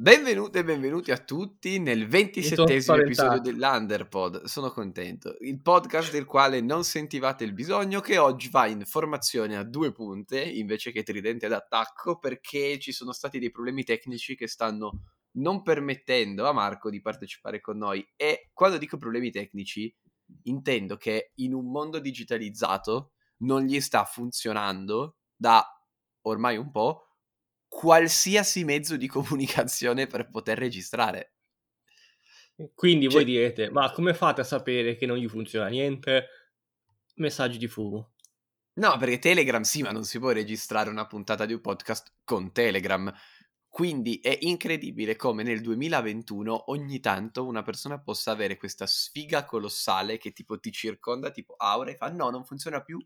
Benvenute e benvenuti a tutti nel ventisettesimo episodio dell'Underpod. Sono contento. Il podcast del quale non sentivate il bisogno, che oggi va in formazione a due punte invece che tridente d'attacco, perché ci sono stati dei problemi tecnici che stanno non permettendo a Marco di partecipare con noi. E quando dico problemi tecnici, intendo che in un mondo digitalizzato non gli sta funzionando da ormai un po' qualsiasi mezzo di comunicazione per poter registrare. Quindi cioè, voi direte, ma come fate a sapere che non gli funziona niente? Messaggi di fumo. No, perché Telegram sì, ma non si può registrare una puntata di un podcast con Telegram. Quindi è incredibile come nel 2021 ogni tanto una persona possa avere questa sfiga colossale che tipo ti circonda, tipo aura, e fa no, non funziona più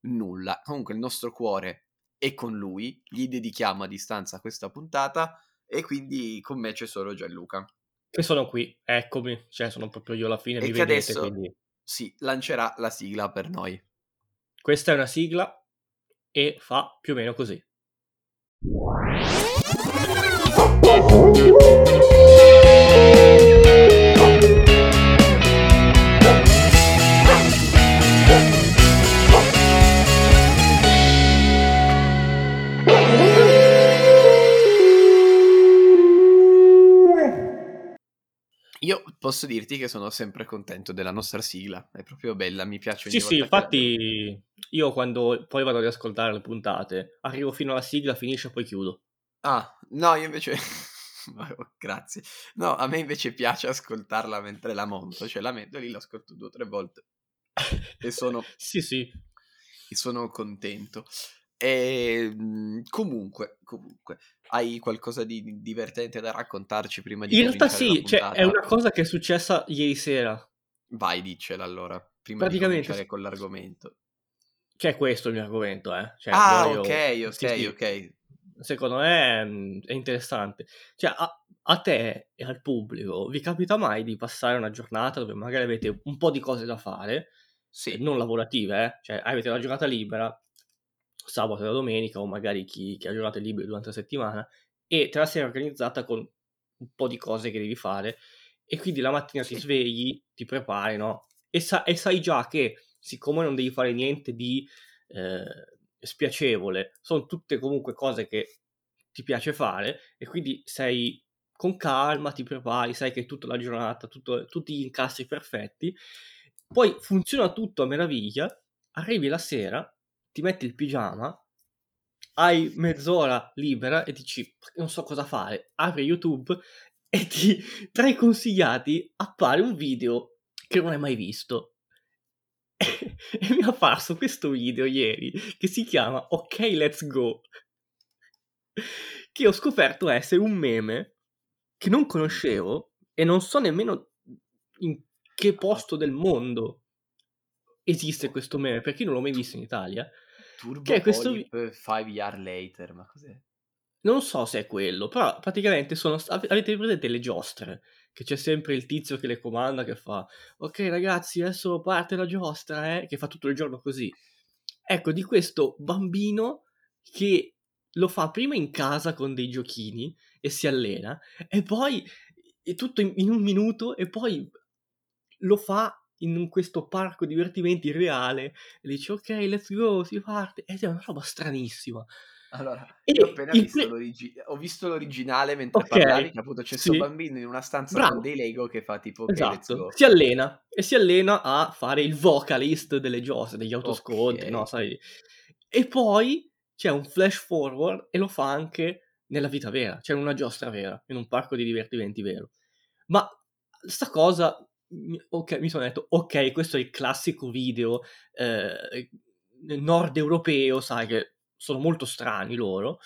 nulla. Comunque il nostro cuore e con lui gli dedichiamo a distanza questa puntata e quindi con me c'è solo Gianluca. Che sono qui, eccomi, cioè sono proprio io alla fine, e mi vedete adesso, quindi... Sì, lancerà la sigla per noi. Questa è una sigla e fa più o meno così. Posso dirti che sono sempre contento della nostra sigla, è proprio bella, mi piace. Sì, sì, infatti io quando poi vado ad ascoltare le puntate, arrivo fino alla sigla, finisce e poi chiudo. Ah, no, io invece... Grazie. No, a me invece piace ascoltarla mentre la monto, cioè la metto lì, l'ascolto due o tre volte e sono... sì, sì. E sono contento. E ehm, comunque, comunque, hai qualcosa di divertente da raccontarci prima di In realtà sì, cioè, è una cosa che è successa ieri sera. Vai, dicela allora, prima di cominciare con l'argomento. Che è questo il mio argomento, eh? Cioè, ah, voglio... ok, ok, sì, sì. ok. Secondo me mm, è interessante. Cioè, a, a, te e al pubblico vi capita mai di passare una giornata dove magari avete un po' di cose da fare, sì. non lavorative, eh? Cioè, avete una giornata libera, sabato e la domenica, o magari chi, chi ha giornate libere durante la settimana, e te la sei organizzata con un po' di cose che devi fare, e quindi la mattina ti svegli, ti prepari, no? E, sa- e sai già che siccome non devi fare niente di eh, spiacevole, sono tutte comunque cose che ti piace fare, e quindi sei con calma, ti prepari, sai che tutta la giornata, tutto, tutti gli incastri perfetti, poi funziona tutto a meraviglia, arrivi la sera ti metti il pigiama, hai mezz'ora libera e dici non so cosa fare, apri YouTube e ti, tra i consigliati appare un video che non hai mai visto. e mi è apparso questo video ieri che si chiama Ok Let's Go, che ho scoperto essere un meme che non conoscevo e non so nemmeno in che posto del mondo esiste questo meme, perché io non l'ho mai visto in Italia. Turbo che è questo... Five Year Later, ma cos'è? Non so se è quello, però praticamente sono... Avete presente le giostre? Che c'è sempre il tizio che le comanda, che fa Ok ragazzi, adesso parte la giostra, eh? Che fa tutto il giorno così. Ecco, di questo bambino che lo fa prima in casa con dei giochini e si allena, e poi è tutto in, in un minuto, e poi lo fa in questo parco divertimenti reale e dici ok let's go si parte ed è una roba stranissima allora e io ho appena visto, pre... l'origi... ho visto l'originale mentre okay, parlavi che appunto c'è questo sì. bambino in una stanza Bravo. con dei Lego che fa tipo ok esatto. si allena e si allena a fare il vocalist delle giostre degli autoscontri okay. no sai e poi c'è un flash forward e lo fa anche nella vita vera cioè in una giostra vera in un parco di divertimenti vero ma sta cosa ok, mi sono detto, ok, questo è il classico video eh, nord europeo, sai che sono molto strani loro,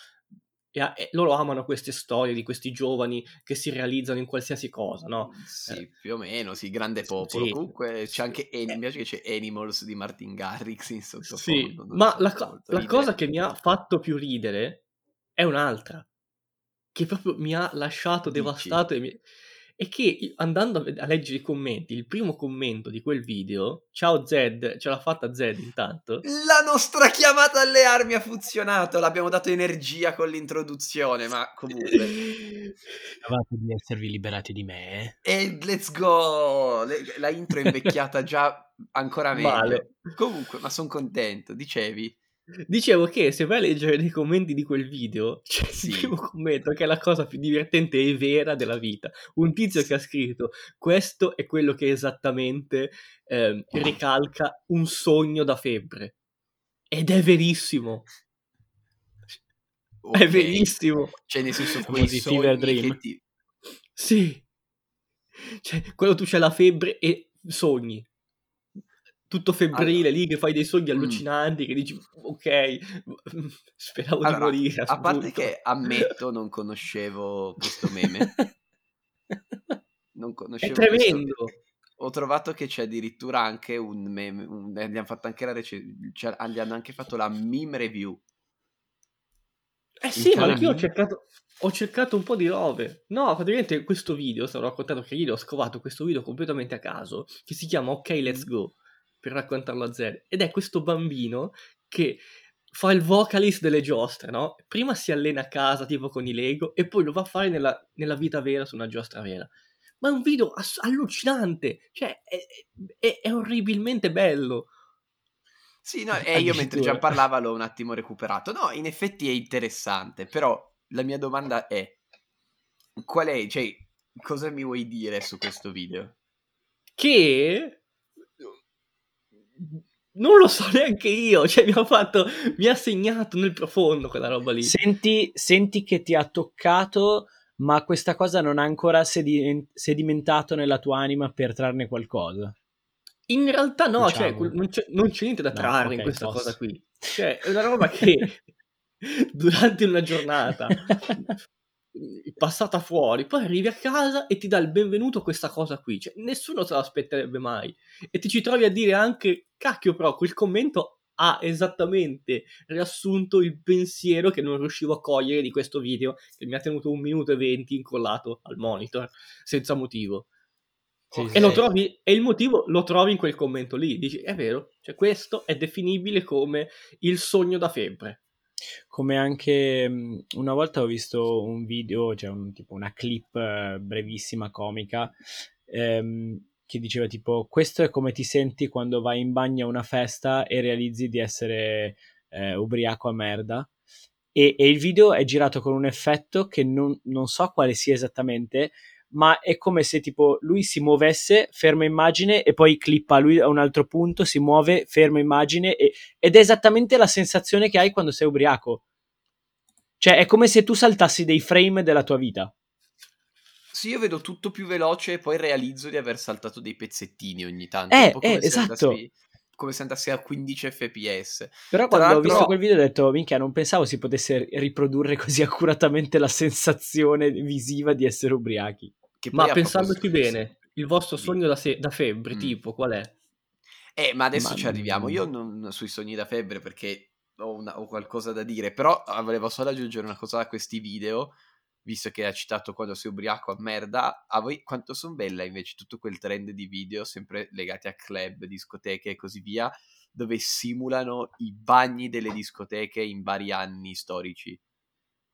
e, loro amano queste storie di questi giovani che si realizzano in qualsiasi cosa, no? Sì, eh, più o meno, sì, grande popolo. Sì. Comunque c'è anche, eh, mi piace che c'è Animals di Martin Garrix in sottofondo. Sì, ma la, co- la cosa che mi ha fatto più ridere è un'altra, che proprio mi ha lasciato Dici. devastato e mi è che andando a leggere i commenti, il primo commento di quel video, ciao Zed, ce l'ha fatta Zed intanto. La nostra chiamata alle armi ha funzionato, l'abbiamo dato energia con l'introduzione, ma comunque... Pensavate di esservi liberati di me? E let's go! La intro è invecchiata già ancora meglio. Male. Comunque, ma sono contento, dicevi. Dicevo che se vai a leggere nei commenti di quel video, c'è sì. il primo commento che è la cosa più divertente e vera della vita. Un tizio che ha scritto: Questo è quello che esattamente eh, ricalca un sogno da febbre. Ed è verissimo. Okay. È verissimo. Cioè, nel senso, quei sogni Dream. Ti... Sì. Cioè, quello tu c'hai la febbre e sogni tutto febbrile allora, lì che fai dei sogni mm. allucinanti che dici ok speravo allora, di morire a, a parte che ammetto non conoscevo questo meme. Non conoscevo è tremendo! Questo... ho trovato che c'è addirittura anche un meme un... gli hanno fatto anche la recensione cioè, gli hanno anche fatto la meme review. Eh sì, ma anch'io ho cercato, ho cercato un po' di robe. No, praticamente questo video, stavo raccontando che ieri ho scovato questo video completamente a caso, che si chiama Ok, let's go per raccontarlo a zero. Ed è questo bambino che fa il vocalist delle giostre, no? Prima si allena a casa, tipo con i Lego, e poi lo va a fare nella, nella vita vera su una giostra vera. Ma è un video ass- allucinante, cioè è, è, è, orribilmente bello. Sì, no, e io mentre già parlava l'ho un attimo recuperato. No, in effetti è interessante, però la mia domanda è, qual è, cioè, cosa mi vuoi dire su questo video? Che non lo so neanche io, cioè mi ha fatto, mi ha segnato nel profondo quella roba lì. Senti, senti che ti ha toccato, ma questa cosa non ha ancora sedi- sedimentato nella tua anima per trarne qualcosa. In realtà no, cioè, diciamo. cioè, non, c'è, non, c'è, niente da no, trarre okay, in questa posso. cosa qui. Cioè, è una roba che durante una giornata passata fuori, poi arrivi a casa e ti dà il benvenuto questa cosa qui. Cioè, nessuno se l'aspetterebbe mai. E ti ci trovi a dire anche, cacchio, però quel commento ha esattamente riassunto il pensiero che non riuscivo a cogliere di questo video, che mi ha tenuto un minuto e venti incollato al monitor, senza motivo. Sì, e, lo trovi, e il motivo lo trovi in quel commento lì. Dici, è vero, cioè questo è definibile come il sogno da febbre. Come anche una volta ho visto un video, cioè un, tipo una clip eh, brevissima, comica, ehm, che diceva tipo questo è come ti senti quando vai in bagno a una festa e realizzi di essere eh, ubriaco a merda. E, e, il video è girato con un effetto che non, non so quale sia esattamente, ma è come se tipo lui si muovesse, ferma immagine e poi clippa lui a un altro punto, si muove, ferma immagine e, ed è esattamente la sensazione che hai quando sei ubriaco. Cioè è come se tu saltassi dei frame della tua vita. Sì, io vedo tutto più veloce e poi realizzo di aver saltato dei pezzettini ogni tanto. Eh, eh esatto. Andassi, come se andassi a 15 fps. Però quando ho visto quel video ho detto, minchia, non pensavo si potesse riprodurre così accuratamente la sensazione visiva di essere ubriachi. Ma pensandoci bene, il vostro sogno da, se- da febbre, mm. tipo, qual è? Eh, ma adesso ma... ci arriviamo. Io non sui sogni da febbre perché ho, una, ho, qualcosa da dire, però ah, volevo solo aggiungere una cosa a questi video, visto che ha citato quando sei ubriaco a merda. A voi quanto sono bella invece tutto quel trend di video, sempre legati a club, discoteche e così via, dove simulano i bagni delle discoteche in vari anni storici.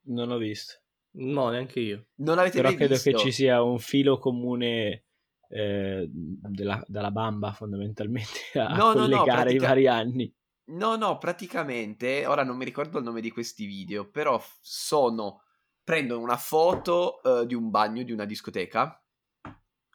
Non ho visto. No, neanche io. Non avete Però mai credo visto? che ci sia un filo comune eh, della, dalla bamba fondamentalmente a no, collegare no, no, pratica... i vari anni. No, no, praticamente, ora non mi ricordo il nome di questi video, però sono, prendono una foto uh, di un bagno, di una discoteca,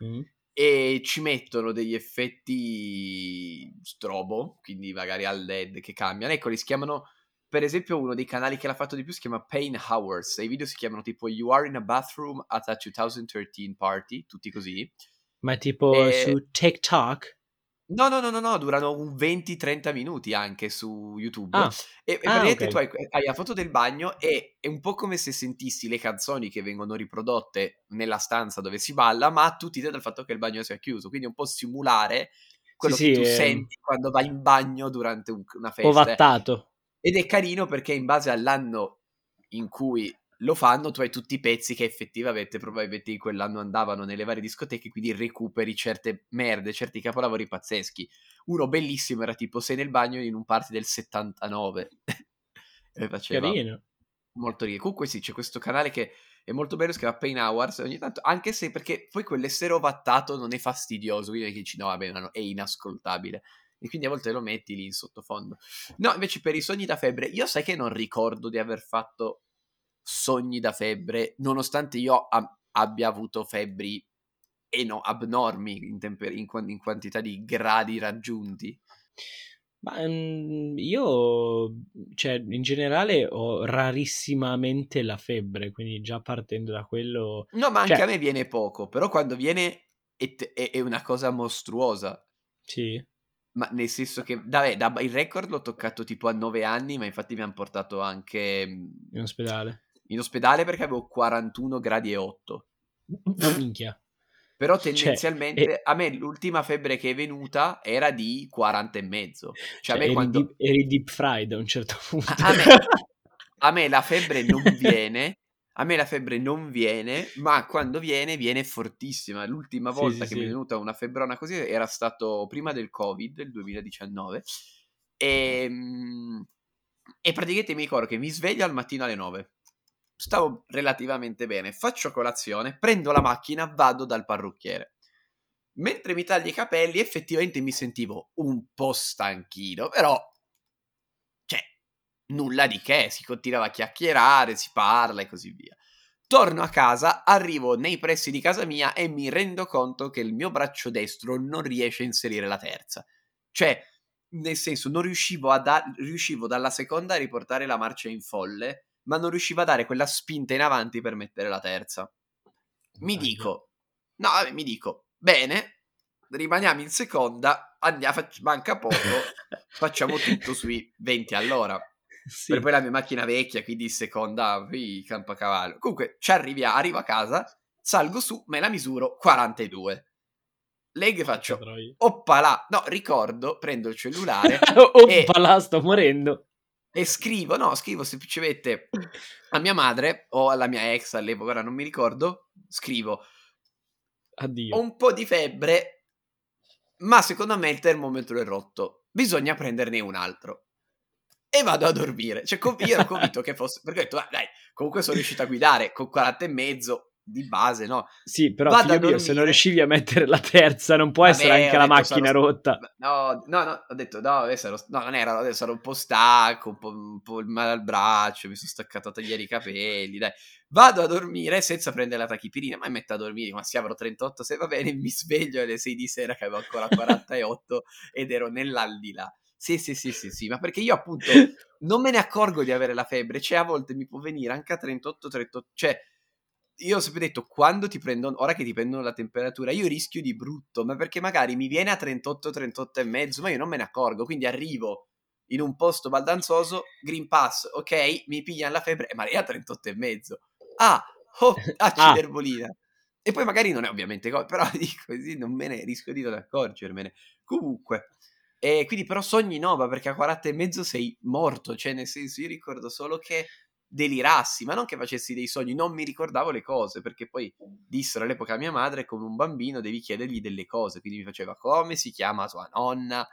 mm. e ci mettono degli effetti strobo, quindi magari al LED che cambiano, ecco, li si chiamano per esempio uno dei canali che l'ha fatto di più si chiama Pain Hours e i video si chiamano tipo You are in a bathroom at a 2013 party, tutti così. Ma tipo e... su TikTok? No, no, no, no, no, durano un 20-30 minuti anche su YouTube. Ah. E, e ah, praticamente okay. tu hai, hai, la foto del bagno e è un po' come se sentissi le canzoni che vengono riprodotte nella stanza dove si balla, ma tu ti dai dal fatto che il bagno sia chiuso. Quindi è un po' simulare quello sì, che sì, tu eh... senti quando vai in bagno durante un, una festa. Ovattato. Ed è carino perché in base all'anno in cui lo fanno, tu hai tutti i pezzi che effettivamente probabilmente in quell'anno andavano nelle varie discoteche, quindi recuperi certe merde, certi capolavori pazzeschi. Uno bellissimo era tipo Sei nel bagno in un party del 79. e faceva Carino. Molto rico. Comunque sì, c'è questo canale che è molto bello, si chiama Pain Hours, ogni tanto, anche se perché poi quell'essere ovattato non è fastidioso, quindi che dici no vabbè, no, è inascoltabile. E quindi a volte lo metti lì in sottofondo. No, invece per i sogni da febbre, io sai che non ricordo di aver fatto sogni da febbre, nonostante io a- abbia avuto febbri e no, abnormi in, temper- in, in quantità di gradi raggiunti. Ma mm, io, cioè, in generale ho rarissimamente la febbre, quindi già partendo da quello... No, ma anche cioè... a me viene poco, però quando viene è, è, è, una cosa mostruosa. Sì. Ma nel senso che, vabbè, da, il record l'ho toccato tipo a nove anni, ma infatti mi hanno portato anche... Mm, in ospedale. In ospedale perché avevo 41 gradi e 8. Minchia. Però cioè, tendenzialmente cioè, a me l'ultima febbre che è venuta era di 40 e mezzo. Cioè, cioè a me eri, quando... deep, eri deep fried a un certo punto. A, a, me, a me la febbre non viene, a me la febbre non viene, ma quando viene, viene fortissima. L'ultima volta sì, che mi è venuta una febbrona così era stato prima del Covid, il 2019. E, ehm, e praticamente mi ricordo che mi sveglio al mattino alle 9 stavo relativamente bene, faccio colazione, prendo la macchina, vado dal parrucchiere. Mentre mi tagli i capelli, effettivamente mi sentivo un po' stanchino, però, nulla di che, si continuava a chiacchierare, si parla e così via. Torno a casa, arrivo nei pressi di casa mia e mi rendo conto che il mio braccio destro non riesce a inserire la terza. Cioè, nel senso, non riuscivo, a da- riuscivo dalla seconda a riportare la marcia in folle ma non riusciva a dare quella spinta in avanti per mettere la terza. Mi dico, no, vabbè, mi dico, bene, rimaniamo in seconda, andiamo, manca poco, facciamo tutto sui 20 all'ora. Sì. Per poi la mia macchina vecchia, quindi in seconda, qui campacavallo. Comunque, ci arriva, arrivo a casa, salgo su, me la misuro 42. Leg faccio, oppala, no, ricordo, prendo il cellulare. oppala, e... sto morendo e scrivo, no, scrivo semplicemente a mia madre o alla mia ex all'epoca, ora non mi ricordo, scrivo Addio. Ho un po' di febbre, ma secondo me il termometro è rotto. Bisogna prenderne un altro. E vado a dormire. Cioè, io ero convinto che fosse... Perché ho detto, ah, dai, comunque sono riuscito a guidare con 40 e mezzo, di base, no? Sì, però mio, se non riuscivi a mettere la terza, non può Vabbè, essere anche la macchina sarò... rotta. No, no, no, ho detto no, adesso ero... no, non era, adesso ero un po' stanco, un po', un po' il male al braccio, mi sono staccato a tagliare i capelli, dai. Vado a dormire senza prendere la tachipirina, ma mi metto a dormire, ma se avrò 38, se va bene, mi sveglio alle 6 di sera che avevo ancora 48 ed ero nell'aldilà. Sì, sì, sì, sì, sì, ma perché io appunto non me ne accorgo di avere la febbre, cioè a volte mi può venire anche a 38, 38, cioè io ho sempre detto, quando ti prendono, ora che ti prendono la temperatura, io rischio di brutto, ma perché magari mi viene a 38, 38 e mezzo, ma io non me ne accorgo, quindi arrivo in un posto baldanzoso, Green Pass, ok, mi pigliano la febbre, ma lei a 38 e mezzo. Ah, oh, acciderbolina. ah. E poi magari non è ovviamente però dico così, non me ne rischio di non accorgermene. Comunque, e quindi però sogni no, ma perché a 40 e mezzo sei morto, cioè nel senso io ricordo solo che delirassi, ma non che facessi dei sogni, non mi ricordavo le cose, perché poi dissero all'epoca a mia madre, come un bambino devi chiedergli delle cose, quindi mi faceva come si chiama tua nonna,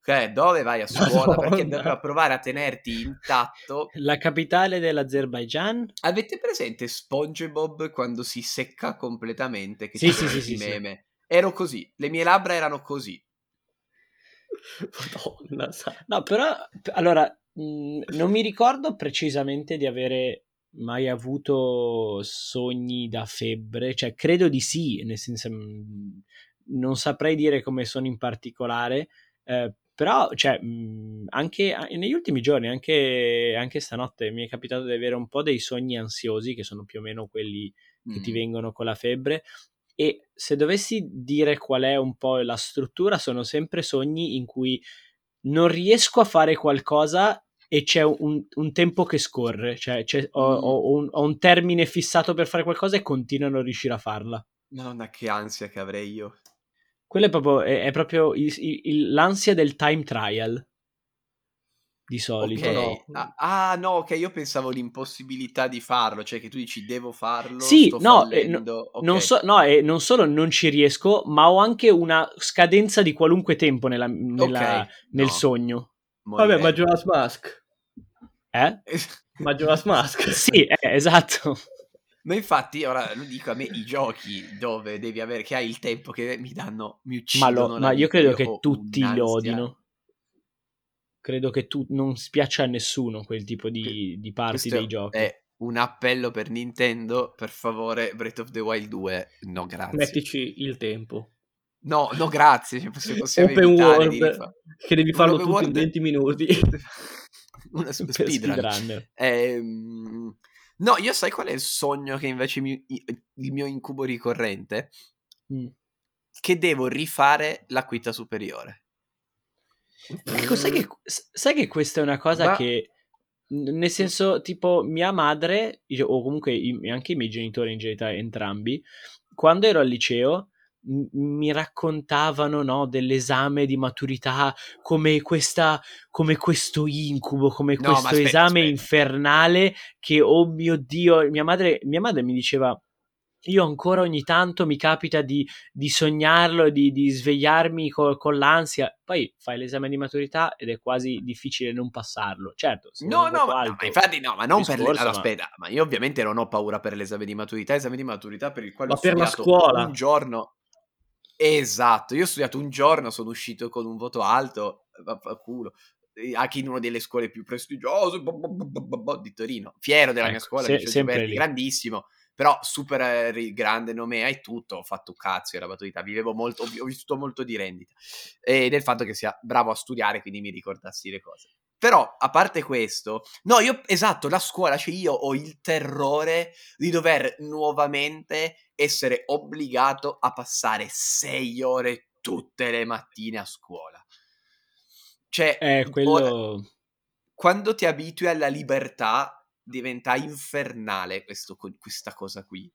cioè, dove vai a scuola, Madonna. perché doveva provare a tenerti intatto. La capitale dell'Azerbaijan? Avete presente SpongeBob quando si secca completamente? Che sì, sì, sì, sì, meme? Sì. Ero così, le mie labbra erano così. Madonna, no, però allora Mhmm, non mi ricordo precisamente di avere mai avuto sogni da febbre, cioè credo di sì, nel senso mhmm, non saprei dire come sono in particolare, eh, però cioè, mh, anche negli ultimi giorni, anche, anche, stanotte, mi è capitato di avere un po' dei sogni ansiosi, che sono più o meno quelli che mm. ti vengono con la febbre, e se dovessi dire qual è un po' la struttura, sono sempre sogni in cui non riesco a fare qualcosa e c'è un, un, tempo che scorre, cioè ho, mm. ho, un, ho, un, termine fissato per fare qualcosa e continuo a non riuscire a farla. Madonna, che ansia che avrei io. Quello è proprio, è, è proprio il, il, l'ansia del time trial. Di solito. Okay. No. Ah, no, ok, io pensavo l'impossibilità di farlo, cioè che tu dici devo farlo. Sì, no, eh, no, okay. non, so, no eh, non solo non ci riesco, ma ho anche una scadenza di qualunque tempo nella, nella, okay. nel no. sogno. Vabbè, Majora's Mask. Eh? Majora's Mask. sì, eh, esatto. Ma infatti, ora lo dico a me, i giochi dove devi avere, che hai il tempo che mi danno, mi uccidono. Ma, lo, ma io credo che tutti lo odino. Credo che tu non spiaccia a nessuno quel tipo di, di parti dei giochi. È un appello per Nintendo, per favore, Breath of the Wild 2, no grazie. Mettici il tempo. No, no grazie, se possiamo Open world, che devi farlo tutto world... in 20 minuti. Una speedrun. speedrunner. Ehm... No, io sai qual è il sogno che invece mi... il mio incubo ricorrente? Mm. Che devo rifare la quinta superiore. Ecco, sai che, sai che questa è una cosa Ma... che nel senso, tipo, mia madre, o comunque anche i miei genitori in generale, entrambi, quando ero al liceo, mi raccontavano no, dell'esame di maturità come, questa, come questo incubo, come no, questo aspetta, esame aspetta. infernale che, oh mio Dio, mia madre, mia madre mi diceva io ancora ogni tanto mi capita di, di sognarlo, di, di svegliarmi co- con l'ansia. Poi fai l'esame di maturità ed è quasi difficile non passarlo. Certo, no, no, ma, no, ma infatti no, ma non discorso, per le... allora, ma... aspetta, ma io ovviamente non ho paura per l'esame di maturità, esame di maturità per il quale ma ho per la scuola. un giorno. Esatto, io ho studiato un giorno, sono uscito con un voto alto, culo anche in una delle scuole più prestigiose di Torino. Fiero della ecco, mia scuola, se, sempre grandissimo però super eh, grande nome hai tutto, ho fatto un cazzo, era battuta, vivevo molto, ho vissuto molto di rendita e del fatto che sia bravo a studiare, quindi mi ricordassi le cose. Però, a parte questo, no, io, esatto, la scuola, cioè io ho il terrore di dover nuovamente essere obbligato a passare sei ore tutte le mattine a scuola. Cioè, eh, quello... ora, quando ti abitui alla libertà diventa infernale questo, questa cosa qui.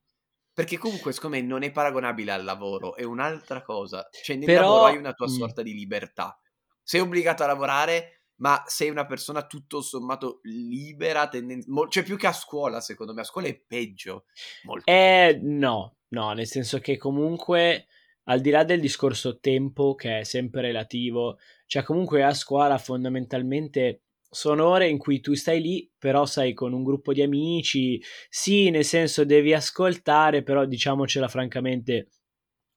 Perché comunque, secondo me, non è paragonabile al lavoro, è un'altra cosa. Cioè, nel Però... lavoro hai una tua sorta di libertà. Sei obbligato a lavorare, ma sei una persona tutto sommato libera, tenden- mo- cioè più che a scuola, secondo me. A scuola è peggio. Molto eh, peggio. no, no, nel senso che comunque, al di là del discorso tempo, che è sempre relativo, cioè comunque a scuola fondamentalmente sono ore in cui tu stai lì, però sei con un gruppo di amici, sì, nel senso devi ascoltare, però diciamocela francamente,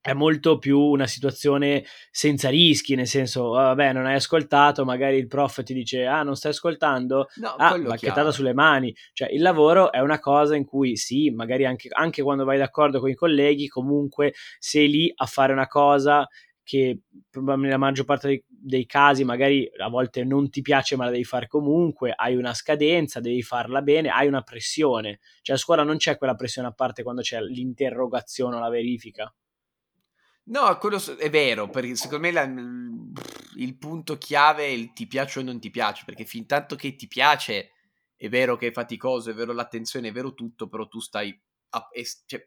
è molto più una situazione senza rischi, nel senso, vabbè, non hai ascoltato, magari il prof ti dice, ah, non stai ascoltando, no, ah, bacchettata sulle mani. Cioè, il lavoro è una cosa in cui, sì, magari anche, anche quando vai d'accordo con i colleghi, comunque sei lì a fare una cosa che nella maggior parte dei, dei, casi magari a volte non ti piace ma la devi fare comunque, hai una scadenza, devi farla bene, hai una pressione. Cioè a scuola non c'è quella pressione a parte quando c'è l'interrogazione o la verifica. No, quello è vero, perché secondo me la, il punto chiave è il ti piace o non ti piace, perché fin tanto che ti piace è vero che è faticoso, è vero l'attenzione, è vero tutto, però tu stai... A, es, cioè,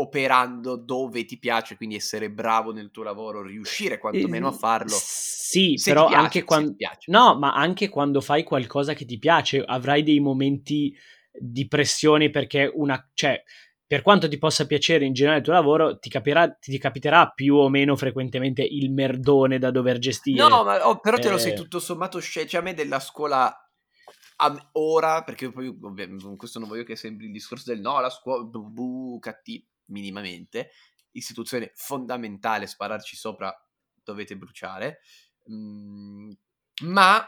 operando dove ti piace, quindi essere bravo nel tuo lavoro, riuscire quantomeno a farlo. Sì, però piace, anche quando... No, ma anche quando fai qualcosa che ti piace, avrai dei momenti di pressione perché una... Cioè, per quanto ti possa piacere in generale il tuo lavoro, ti, capirà, ti capiterà più o meno frequentemente il merdone da dover gestire. No, ma oh, però te lo sei eh. tutto sommato scelto. Cioè, a me della scuola ora, perché poi questo non voglio che sembri il discorso del no, la scuola, bu, cattivo minimamente, istituzione fondamentale, spararci sopra dovete bruciare, mm, ma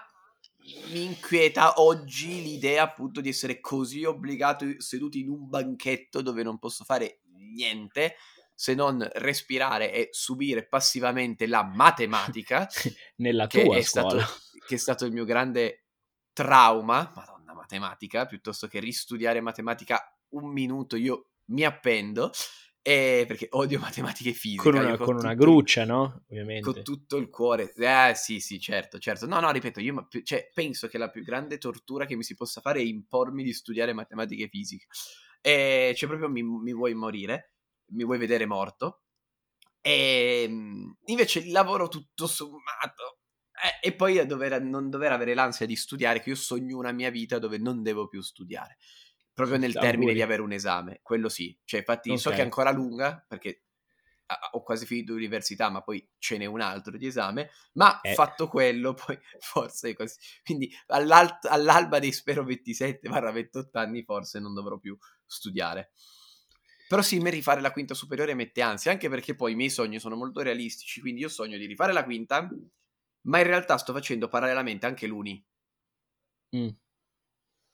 mi inquieta oggi l'idea appunto di essere così obbligato seduti in un banchetto dove non posso fare niente se non respirare e subire passivamente la matematica nella tua che scuola. Stato, che è stato il mio grande trauma, madonna matematica, piuttosto che ristudiare matematica un minuto io mi appendo. Eh, perché odio matematica e fisica. Con una, con una gruccia, no? Ovviamente. Con tutto il cuore. Eh sì, sì, certo, certo. No, no, ripeto, io cioè, penso che la più grande tortura che mi si possa fare è impormi di studiare matematica e fisica. E cioè proprio mi, mi vuoi morire, mi vuoi vedere morto. E ehm, invece il lavoro tutto sommato. Eh, e poi dover, non dover avere l'ansia di studiare, che io sogno una mia vita dove non devo più studiare proprio nel termine di avere un esame, quello sì. Cioè, infatti, okay. so che è ancora lunga perché ho quasi finito l'università, ma poi ce n'è un altro di esame. Ma eh. fatto quello, poi forse è così. Quindi all'alba dei spero 27 28 anni, forse non dovrò più studiare. Però sì, me rifare la quinta superiore mette ansia, anche perché poi i miei sogni sono molto realistici, quindi io sogno di rifare la quinta, ma in realtà sto facendo parallelamente anche l'uni. Mm.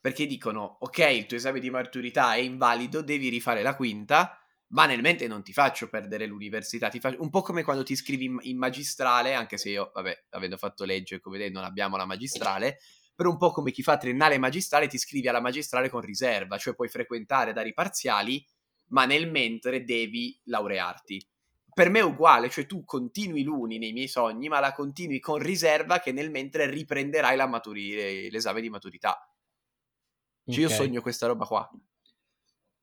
Perché dicono, ok, il tuo esame di maturità è invalido, devi rifare la quinta, ma nel mente non ti faccio perdere l'università, ti faccio... un po' come quando ti iscrivi in, magistrale, anche se io, vabbè, avendo fatto legge, come vedete, non abbiamo la magistrale, però un po' come chi fa triennale magistrale ti iscrivi alla magistrale con riserva, cioè puoi frequentare, dare i parziali, ma nel mentre devi laurearti. Per me è uguale, cioè tu continui l'uni nei miei sogni, ma la continui con riserva che nel mentre riprenderai maturi- l'esame di maturità. Cioè okay. io sogno questa roba qua.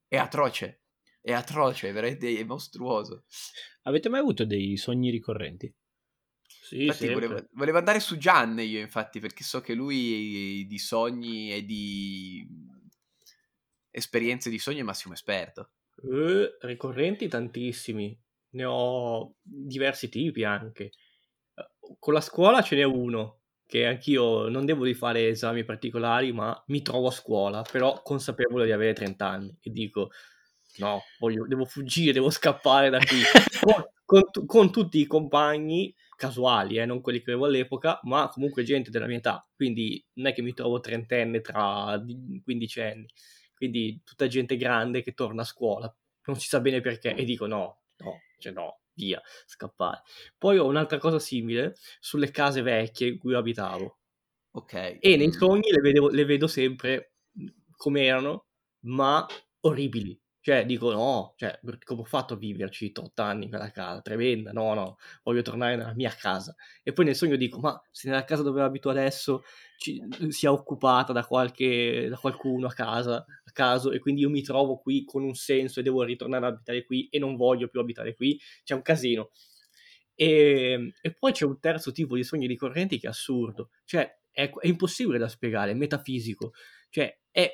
È atroce è atroce, è veramente è mostruoso. Avete mai avuto dei sogni ricorrenti? Sì, infatti volevo, volevo, andare su Gian io, infatti, perché so che lui di sogni e di esperienze di sogno è massimo esperto. Eh, ricorrenti tantissimi, ne ho diversi tipi anche. Con la scuola ce n'è uno, che anch'io non devo di fare esami particolari, ma mi trovo a scuola, però consapevole di avere 30 anni e dico no, voglio, devo fuggire, devo scappare da qui. con, con, con, tutti i compagni casuali, eh, non quelli che avevo all'epoca, ma comunque gente della mia età. Quindi non è che mi trovo trentenne tra 15 anni. Quindi tutta gente grande che torna a scuola, non si sa bene perché, e dico no, no, cioè no, via, scappare. Poi ho un'altra cosa simile sulle case vecchie in cui abitavo. Ok. E nei mm. sogni le, vedevo, le vedo sempre come erano, ma orribili cioè, dico no, cioè, come ho fatto a viverci 8 anni in quella casa? Tremenda, no, no, voglio tornare nella mia casa. E poi nel sogno dico, ma se nella casa dove abito adesso ci, sia occupata da, qualche, da qualcuno a casa, a caso, e quindi io mi trovo qui con un senso e devo ritornare ad abitare qui e non voglio più abitare qui, c'è un casino. E, e poi c'è un terzo tipo di sogni ricorrenti che è assurdo, cioè è, è impossibile da spiegare, è metafisico, cioè è,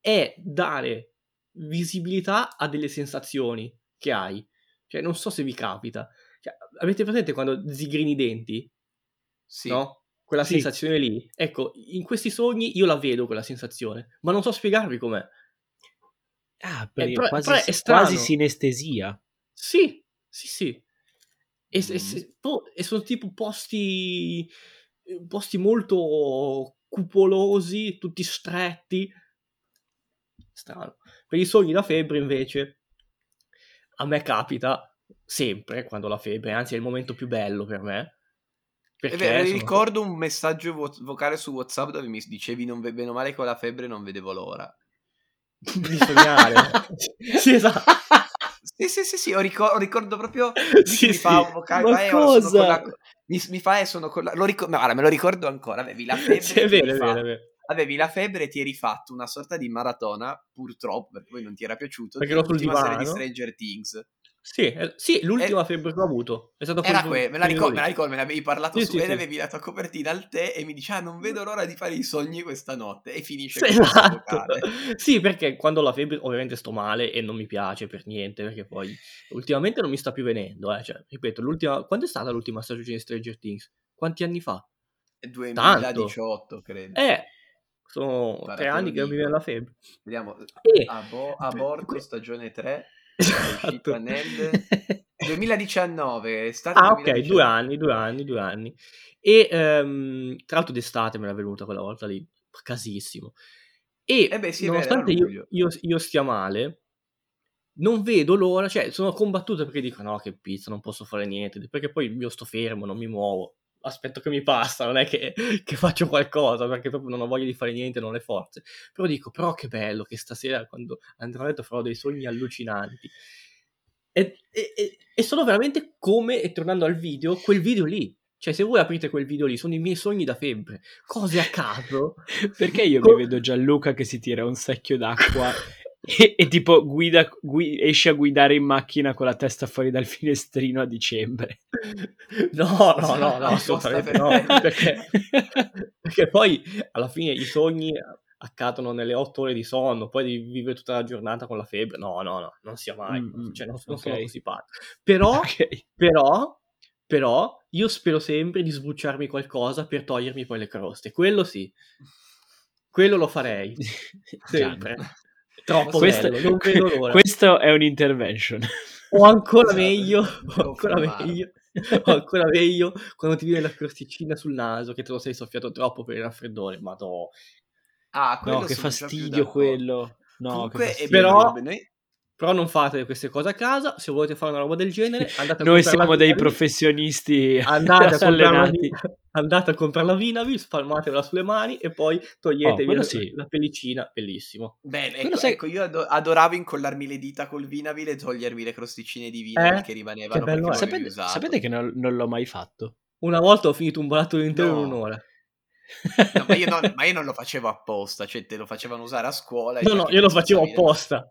è dare visibilità a delle sensazioni che hai. Cioè, non so se vi capita. Cioè, avete presente quando zigrini i denti? Sì. No? Quella sì. sensazione lì. Ecco, in questi sogni io la vedo quella sensazione, ma non so spiegarvi com'è. Ah, per, eh, però, quasi, però è quasi sinestesia. Sì, sì, sì. E, mm. e, e, sono tipo posti, posti molto cupolosi, tutti stretti. Strano. Per i sogni da febbre, invece, a me capita sempre quando la febbre, anzi è il momento più bello per me. Perché vero, sono... ricordo un messaggio vo- vocale su WhatsApp dove mi dicevi non ve- bene o male con la febbre non vedevo l'ora. Di sognare. sì, esatto. Sì, sì, sì, sì, ho ricor- ricordo proprio sì, mi sì. fa un vocale, ma eh, cosa? La... Mi, mi, fa e eh, sono con la... Lo ricor- guarda, me lo ricordo ancora, avevi la febbre. sì, è vero, è vero, è vero avevi la febbre e ti eri fatto una sorta di maratona, purtroppo, perché poi non ti era piaciuto, perché l'ultima serie di Stranger Things. Sì, eh, sì l'ultima eh, febbre che ho avuto è stato era que- me la ricordo, me la ricordo, me ne avevi parlato sì, su sì, e sì. avevi la tua copertina al tè e mi dici ah non vedo l'ora di fare i sogni questa notte e finisce sì, esatto. sì, perché quando ho la febbre ovviamente sto male e non mi piace per niente, perché poi ultimamente non mi sta più venendo, eh. cioè, ripeto, l'ultima quando è stata l'ultima stagione di Stranger Things? Quanti anni fa? 2018 Tanto. credo. Eh, sono Guarda, tre anni che mi viene la febbre. Vediamo, e... Abo- aborto stagione 3, esatto. nel 2019. Ah, 2019. ok, due anni, due anni, due anni. E um, tra l'altro d'estate me l'ha venuta quella volta lì, casissimo. E eh beh, sì, nonostante io, io, io stia male, non vedo l'ora, cioè sono combattuto perché dico no che pizza, non posso fare niente, perché poi io sto fermo, non mi muovo aspetto che mi passa, non è che, che, faccio qualcosa perché proprio non ho voglia di fare niente, non ho le forze. Però dico, però che bello che stasera quando andrò a letto farò dei sogni allucinanti. E, e, e, sono veramente come, e tornando al video, quel video lì. Cioè, se voi aprite quel video lì, sono i miei sogni da febbre. Cose a caso. Perché io Co- mi vedo Gianluca che si tira un secchio d'acqua e, e tipo guida, gui, esce a guidare in macchina con la testa fuori dal finestrino a dicembre. No, no, no, no assolutamente no, perché, perché poi alla fine i sogni accadono nelle otto ore di sonno, poi devi vivere tutta la giornata con la febbre. No, no, no, non sia mai, mm, cioè, non, non okay. sono così pazzo. Però, okay. però, però, io spero sempre di sbucciarmi qualcosa per togliermi poi le croste. Quello sì. Quello lo farei. sempre. Troppo questo, bello, non vedo l'ora. Questo è un intervention. O ancora meglio, o ancora meglio, o ancora meglio quando ti viene la crosticina sul naso che te lo sei soffiato troppo per il raffreddore, ma no. Ah, no, che fastidio quello. No, Comunque, che però, noi... però non fate queste cose a casa, se volete fare una roba del genere andate a Noi siamo dei professionisti andate a, allenati andate a comprare la Vinavil, spalmatela sulle mani e poi toglietevi oh, la, sì. la, pellicina, bellissimo. Bene, ecco, sai... ecco, io adoravo incollarmi le dita col Vinavil e togliermi le crosticine di Vinavil eh? che rimanevano. Che bello sapete, sapete, che non, non, l'ho mai fatto? Una volta ho finito un barattolo intero no. in un'ora. No, ma, io non, ma, io non, lo facevo apposta, cioè te lo facevano usare a scuola. No, no, io lo facevo apposta.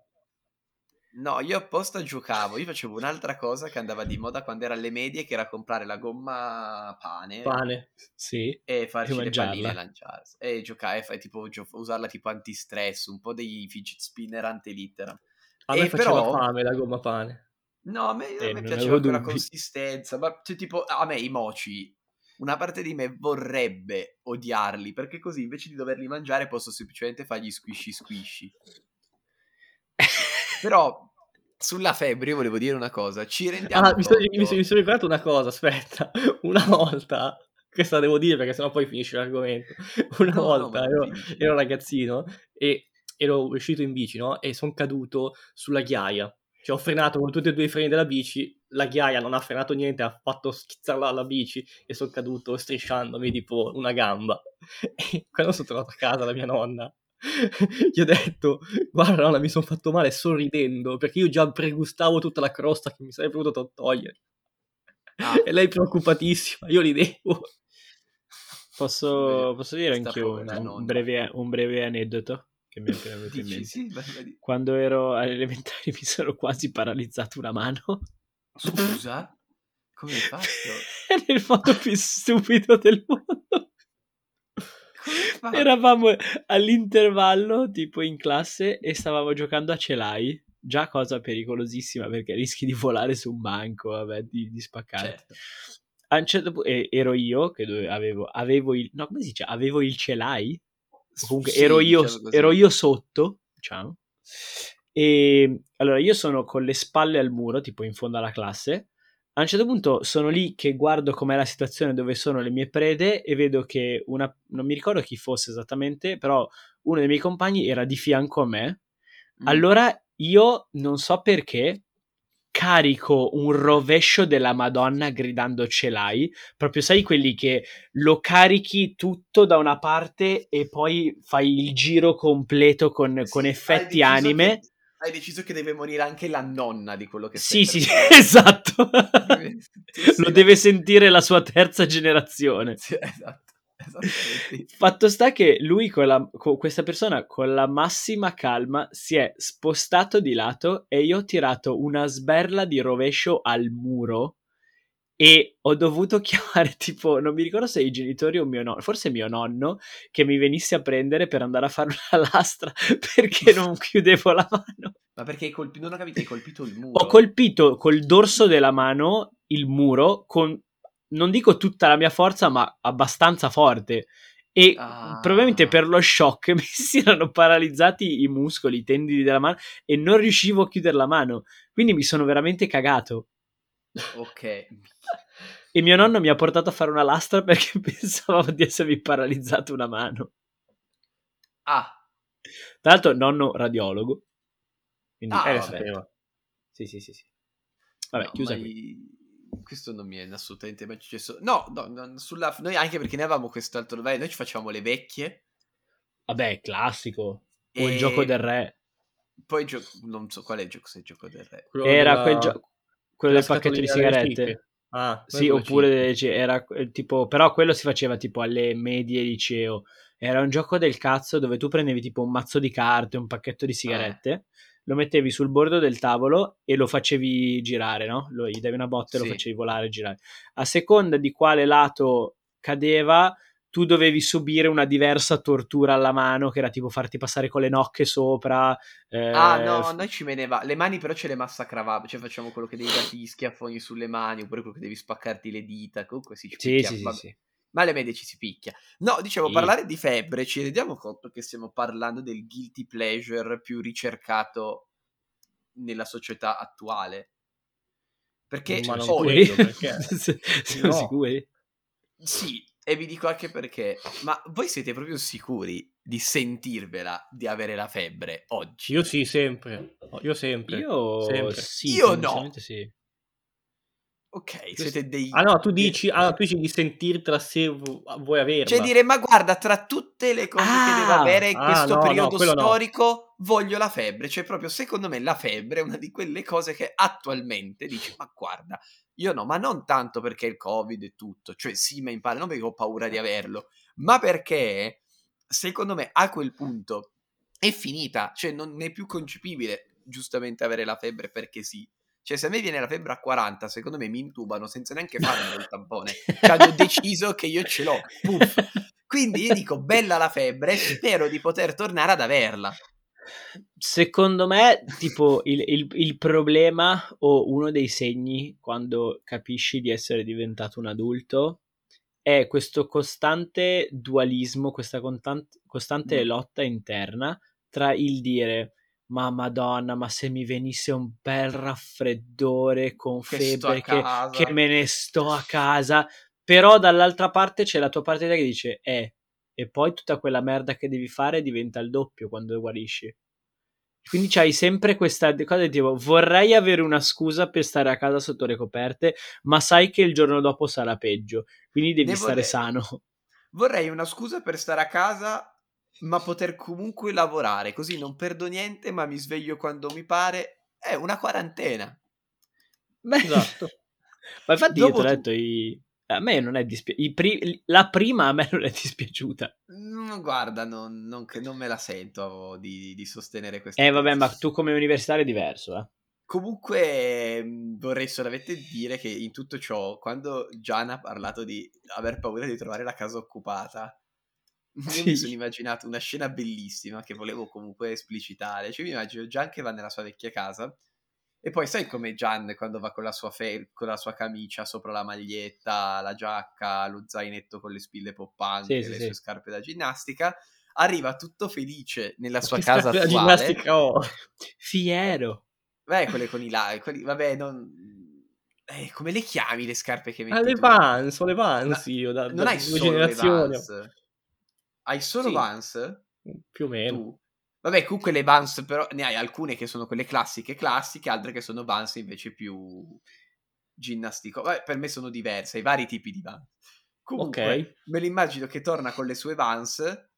No, io apposta giocavo, io facevo un'altra cosa che andava di moda quando era alle medie, che era comprare la gomma pane. Pane, sì. E farci le palline e lanciarsi. E giocare, e tipo, gio- usarla tipo antistress, un po' dei fidget spinner antelittera. A me e faceva però... fame la gomma pane. No, a me, eh, a me piaceva quella consistenza, ma cioè, tipo, a me i mochi, una parte di me vorrebbe odiarli, perché così invece di doverli mangiare posso semplicemente fargli squishy squishy. Però sulla febbre io volevo dire una cosa, ci rendiamo ah, mi sono, mi, sono, mi sono ricordato una cosa, aspetta, una volta, questa devo dire perché sennò poi finisce l'argomento, una no, volta no, ero, ero, ragazzino e ero uscito in bici, no? E sono caduto sulla ghiaia, cioè ho frenato con tutti e due i freni della bici, la ghiaia non ha frenato niente, ha fatto schizzare la, la bici e sono caduto strisciandomi tipo una gamba. E quando sono tornato a casa la mia nonna gli ho detto, guarda nonna mi sono fatto male sorridendo perché io già pregustavo tutta la crosta che mi sarebbe potuto togliere. Ah. E lei preoccupatissima, io ridevo. Posso, posso dire anch'io un, un, breve, un breve aneddoto che mi è appena venuto in mente. Sì, Quando ero alle elementari mi sono quasi paralizzato una mano. Scusa? Come hai fatto? È il modo più stupido del mondo. Eravamo all'intervallo, tipo in classe, e stavamo giocando a celai. Già cosa pericolosissima perché rischi di volare su un banco, vabbè, di, di spaccare. Certo. A un certo punto ero io che avevo, avevo il. No, come si dice? Avevo il celai. Comunque sì, ero, io, diciamo ero io sotto, diciamo. E allora io sono con le spalle al muro, tipo in fondo alla classe a un certo punto sono lì che guardo com'è la situazione dove sono le mie prede e vedo che una, non mi ricordo chi fosse esattamente, però uno dei miei compagni era di fianco a me. Mm. Allora io non so perché carico un rovescio della Madonna gridando ce l'hai, proprio sai quelli che lo carichi tutto da una parte e poi fai il giro completo con, sì, con effetti anime. Che hai deciso che deve morire anche la nonna di quello che Sì, sì, esatto. Lo deve sentire la sua terza generazione. Sì, esatto. Fatto sta che lui, con, la, con questa persona, con la massima calma, si è spostato di lato e io ho tirato una sberla di rovescio al muro e ho dovuto chiamare tipo, non mi ricordo se i genitori o mio nonno, forse mio nonno, che mi venisse a prendere per andare a fare una lastra perché non chiudevo la mano. Ma perché hai colpito, non ho capito, hai colpito il muro? Ho colpito col dorso della mano il muro con, non dico tutta la mia forza, ma abbastanza forte. E ah. probabilmente per lo shock mi si erano paralizzati i muscoli, i tendini della mano e non riuscivo a chiudere la mano. Quindi mi sono veramente cagato. Ok. E mio nonno mi ha portato a fare una lastra perché pensavo di essermi paralizzato una mano. Ah. Tra l'altro, nonno radiologo. Quindi, ah, eh, sapeva. Sì, sì, sì, sì. Vabbè, no, chiusa mai... Questo non mi è assolutamente mai successo. No, no, no sulla... noi anche perché ne avevamo quest'altro livello, noi ci facevamo le vecchie. Vabbè, classico. E... O il gioco del re. Poi gio... non so qual è il gioco, se il gioco del re. Era della... quel gioco quello del pacchetto di sigarette. Ah, sì, oppure era tipo, però quello si faceva tipo alle medie liceo. Era un gioco del cazzo dove tu prendevi tipo un mazzo di carte, un pacchetto di ah. sigarette, eh. lo mettevi sul bordo del tavolo e lo facevi girare, no? Lo, gli davi una botta e sì. lo facevi volare e girare. A seconda di quale lato cadeva, tu dovevi subire una diversa tortura alla mano, che era tipo farti passare con le nocche sopra. Eh... Ah, no, noi ci meneva. Le mani però ce le massacravamo. Cioè, facciamo quello che devi darti gli schiaffoni sulle mani, oppure quello che devi spaccarti le dita. Comunque sì, ci sì, sì, sì, sì, ma alle medie ci si picchia. No, dicevo, sì. parlare di febbre, ci rendiamo conto che stiamo parlando del guilty pleasure più ricercato nella società attuale. Perché, ma non oh, quello, perché? Siamo no. sicuri? Sì, e vi dico anche perché. Ma voi siete proprio sicuri di sentirvela di avere la febbre oggi? Io sì, sempre. Io sempre. Io sempre. sì. Io no. Sì. Ok, siete dei... Ah no, tu dici, ah, tu dici di sentirtela se vuoi averla. Cioè dire, ma guarda, tra tutte le cose ah, che devo ah! avere in ah, questo no, periodo no, storico, no. Voglio la febbre. Cioè proprio, secondo me, la febbre è una di quelle cose che attualmente dici, ma guarda, io no, ma non tanto perché il Covid e tutto. Cioè sì, ma impara, non perché ho paura di averlo, ma perché, secondo me, a quel punto è finita. Cioè non è più concepibile, giustamente, avere la febbre perché sì cioè, se a me viene la febbre a 40, secondo me mi intubano senza neanche farmi il tampone. Cioè, hanno deciso che io ce l'ho. Puff. Quindi io dico, bella la febbre, spero di poter tornare ad averla. Secondo me, tipo, il, il, il, problema o uno dei segni quando capisci di essere diventato un adulto è questo costante dualismo, questa costante, costante mm. lotta interna tra il dire ma madonna, ma se mi venisse un bel raffreddore con che febbre, che, che, me ne sto a casa. Però dall'altra parte c'è la tua parte che dice, eh, e poi tutta quella merda che devi fare diventa il doppio quando guarisci. Quindi c'hai sempre questa cosa tipo, vorrei avere una scusa per stare a casa sotto le coperte, ma sai che il giorno dopo sarà peggio, quindi devi ne stare vorrei, sano. Vorrei una scusa per stare a casa ma poter comunque lavorare, così non perdo niente, ma mi sveglio quando mi pare, è una quarantena. Beh, esatto. ma infatti Dopo io ti ho detto, i... a me non è dispiaciuta, pri... la prima a me non è dispiaciuta. Mm, guarda, non, non, non, me la sento di, di sostenere questa Eh vabbè, ma tu come universitario è diverso, eh. Comunque mm, vorrei solamente dire che in tutto ciò, quando Gian ha parlato di aver paura di trovare la casa occupata, io sì. mi sono immaginato una scena bellissima che volevo comunque esplicitare. Cioè, mi immagino Gian che va nella sua vecchia casa e poi sai come Gian quando va con la sua, fe- con la sua camicia sopra la maglietta, la giacca, lo zainetto con le spille poppanti, sì, le sì, sue scarpe da ginnastica, arriva tutto felice nella sua casa attuale. ginnastica, oh. Fiero. Beh, quelle con i lacci, vabbè, non... Eh, come le chiami le scarpe che metti? Ah, le Vans, le Vans io, da, non da hai due generazioni. Hai solo sì. Vans? Più o meno. Tu? Vabbè, comunque le Vans però ne hai alcune che sono quelle classiche classiche, altre che sono Vans invece più ginnastico. Vabbè, per me sono diverse, hai vari tipi di Vans. Comunque, okay. me lo immagino che torna con le sue Vans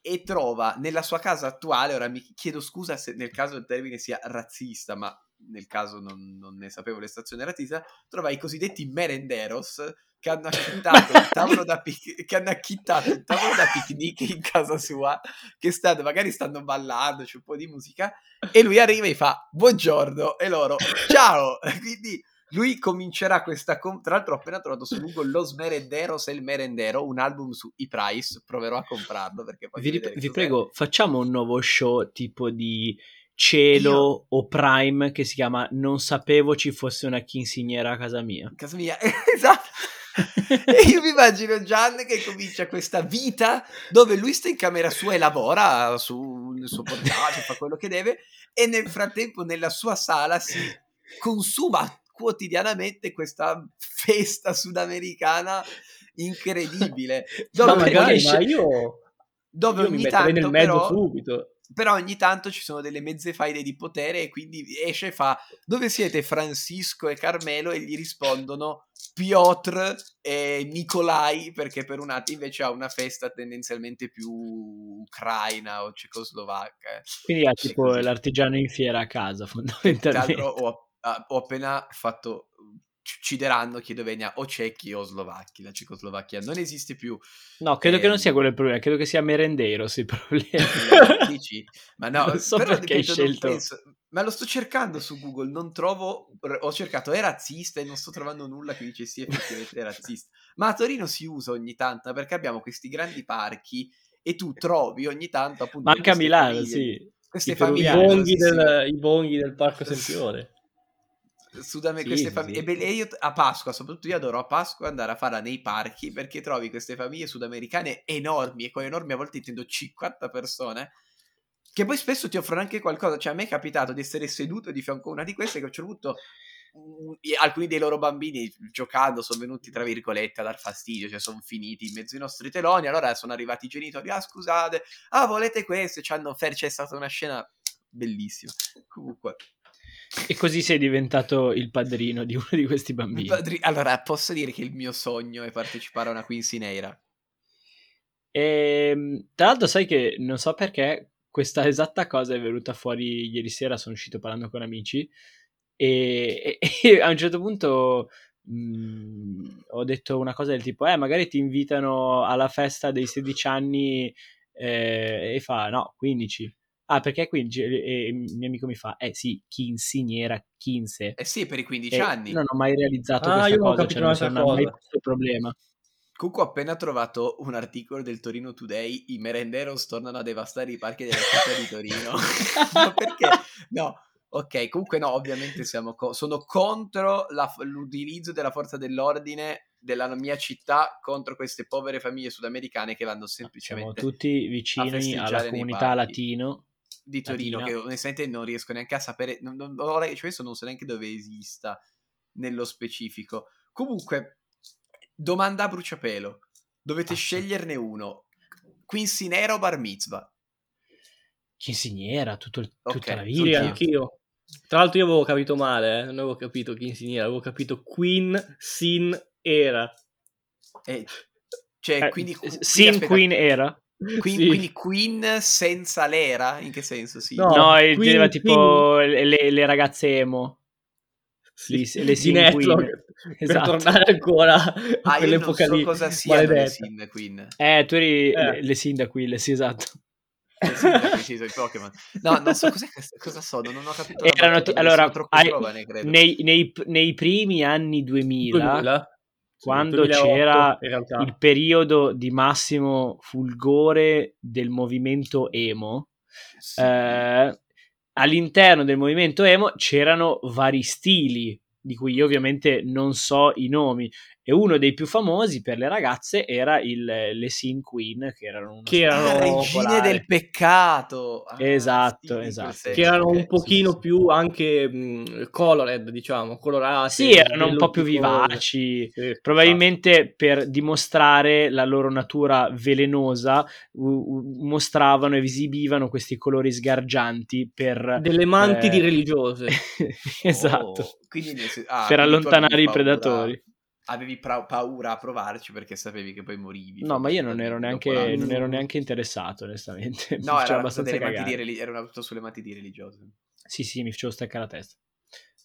e trova nella sua casa attuale, ora mi chiedo scusa se nel caso il termine sia razzista, ma nel caso non, non ne sapevo l'estrazione razzista, trova i cosiddetti merenderos che hanno acchittato il tavolo da, pic- che hanno acchittato il tavolo da picnic in casa sua, che stanno, magari stanno ballando, c'è un po' di musica, e lui arriva e fa buongiorno, e loro ciao, quindi lui comincerà questa, com- tra l'altro ho appena trovato su Google Los Merenderos e il Merendero, un album su E-Price, proverò a comprarlo perché poi... Vi, vi prego, facciamo un nuovo show tipo di cielo Io... o Prime che si chiama Non sapevo ci fosse una quinceañera a casa mia. Casa mia, esatto e io mi immagino Gian che comincia questa vita dove lui sta in camera sua e lavora sul suo portaggio, fa quello che deve, e nel frattempo nella sua sala si consuma quotidianamente questa festa sudamericana incredibile. Dove ma magari, ma io, dove io ogni mi tanto nel mezzo però, subito però ogni tanto ci sono delle mezze faide di potere e quindi esce e fa dove siete Francisco e Carmelo? E gli rispondono Piotr e Nikolai perché per un attimo invece ha una festa tendenzialmente più ucraina o cecoslovacca quindi ha tipo l'artigiano in fiera a casa fondamentalmente. ho, ho appena fatto uccideranno chiedo venia o cechi o slovacchi. La Cecoslovacchia non esiste più. No, credo eh, che non sia quello il problema, credo che sia Merendeiros il problema. Dici? Ma no, non so però, perché hai scelto. Penso... Ma lo sto cercando su Google, non trovo. Ho cercato è razzista e non sto trovando nulla che dice sì, effettivamente è razzista. Ma a Torino si usa ogni tanto perché abbiamo questi grandi parchi e tu trovi ogni tanto appunto. Ma anche a Milano, famiglie, sì. Queste I, famiglie. I bonghi, del, I bonghi del Parco Sempione. Sudam- sì, queste famiglie. Sì. E io a Pasqua, soprattutto io adoro a Pasqua andare a farla nei parchi perché trovi queste famiglie sudamericane enormi e con enormi a volte intendo 50 persone che poi spesso ti offrono anche qualcosa. Cioè, a me è capitato di essere seduto di fianco a una di queste che un certo punto alcuni dei loro bambini giocando sono venuti tra virgolette a dar fastidio, cioè sono finiti in mezzo ai nostri teloni, allora sono arrivati i genitori, ah scusate, ah volete questo, ci hanno offerto, c'è stata una scena bellissima. Comunque, e così sei diventato il padrino di uno di questi bambini. Padri... Allora, posso dire che il mio sogno è partecipare a una Quincy Neira. E, ehm, tra l'altro, sai che non so perché questa esatta cosa è venuta fuori ieri sera. Sono uscito parlando con amici e, e, e a un certo punto mh, mhmm, ho detto una cosa del tipo: Eh, magari ti invitano alla festa dei 16 anni eh, e fa no, 15. Ah, perché qui e, il mio amico mi fa, eh sì, quinceañera, 15. Eh sì, per i 15 e anni. Non ho mai realizzato ah, questa cosa, cioè non, non ho mai questo problema. Comunque ho appena trovato un articolo del Torino Today, i merenderos tornano a devastare i parchi della città di Torino. Ma perché? No, ok, comunque no, ovviamente co- sono contro la, l'utilizzo della forza dell'ordine della mia città contro queste povere famiglie sudamericane che vanno semplicemente Siamo tutti vicini alla comunità latino di Torino, Latina. che onestamente non riesco neanche a sapere, non, non, ora che ci penso non so neanche dove esista nello specifico. Comunque, domanda a bruciapelo, dovete ah, sceglierne uno, quinceanera o bar mitzvah? Quinceanera, tutto il, okay, tutta la vita. Sì, anch'io. Tra l'altro io avevo capito male, eh? non avevo capito quinceanera, avevo capito Queen Sin Era. Eh, cioè, eh, quindi, Sin aspetta, Queen Era? Queen, sì. Quindi Queen senza l'era? In che senso? Sì. No, no Queen, tipo le, le, ragazze emo. Sì, le, le di Netflix esatto. per tornare ancora a ah, quell'epoca lì. cosa siano le Sin Queen. Eh, tu eri eh. le Sin da Queen, sì, esatto. Le Sin sì, sono i Pokémon. No, non so cosa sono, non ho capito. Erano t- allora, giovane, nei, nei, nei, primi anni 2000, 2000? Quando 2008, c'era il periodo di massimo fulgore del movimento emo, sì. eh, all'interno del movimento emo c'erano vari stili, di cui io ovviamente non so i nomi, e uno dei più famosi per le ragazze era il, le Sin Queen, che erano, che erano regine del peccato. Ah, esatto, sì, esatto. Che erano un pochino sì, più anche mh, colored, diciamo, colorati. Sì, erano un po' più vivaci. Sì, Probabilmente esatto. per dimostrare la loro natura velenosa u- mostravano, esibivano questi colori sgargianti per... Delle manti eh... di religiose. esatto. Oh, quindi, ah, per allontanare i predatori avevi pra- paura a provarci perché sapevi che poi morivi. No, ma io non ero, neanche, non ero neanche interessato, onestamente. No, era, abbastanza relig- era una sulle matite religiose. Sì, sì, mi facevo staccare la testa.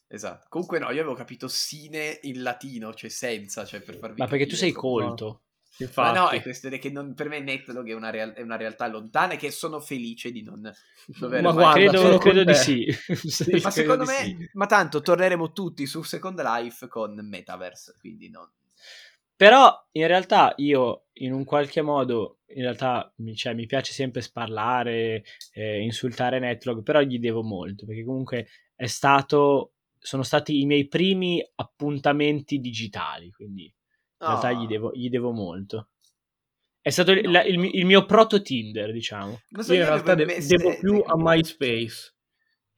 Esatto. Comunque no, io avevo capito sine in latino, cioè senza, cioè per farvi Ma perché tu sei colto. Infatti. Ma no, è questione che non, per me Netlog è una, real, è una realtà lontana e che sono felice di non dover Ma guarda, credo, credo di sì. sì ma secondo me, sì. ma tanto torneremo tutti su Second Life con Metaverse, quindi non... Però in realtà io in un qualche modo, in realtà cioè, mi piace sempre sparlare, eh, insultare Netlog, però gli devo molto, perché comunque è stato, sono stati i miei primi appuntamenti digitali, quindi in realtà gli devo, gli devo molto. È stato no, la, il, il, mio proto Tinder, diciamo. So, io in realtà de- devo più a MySpace.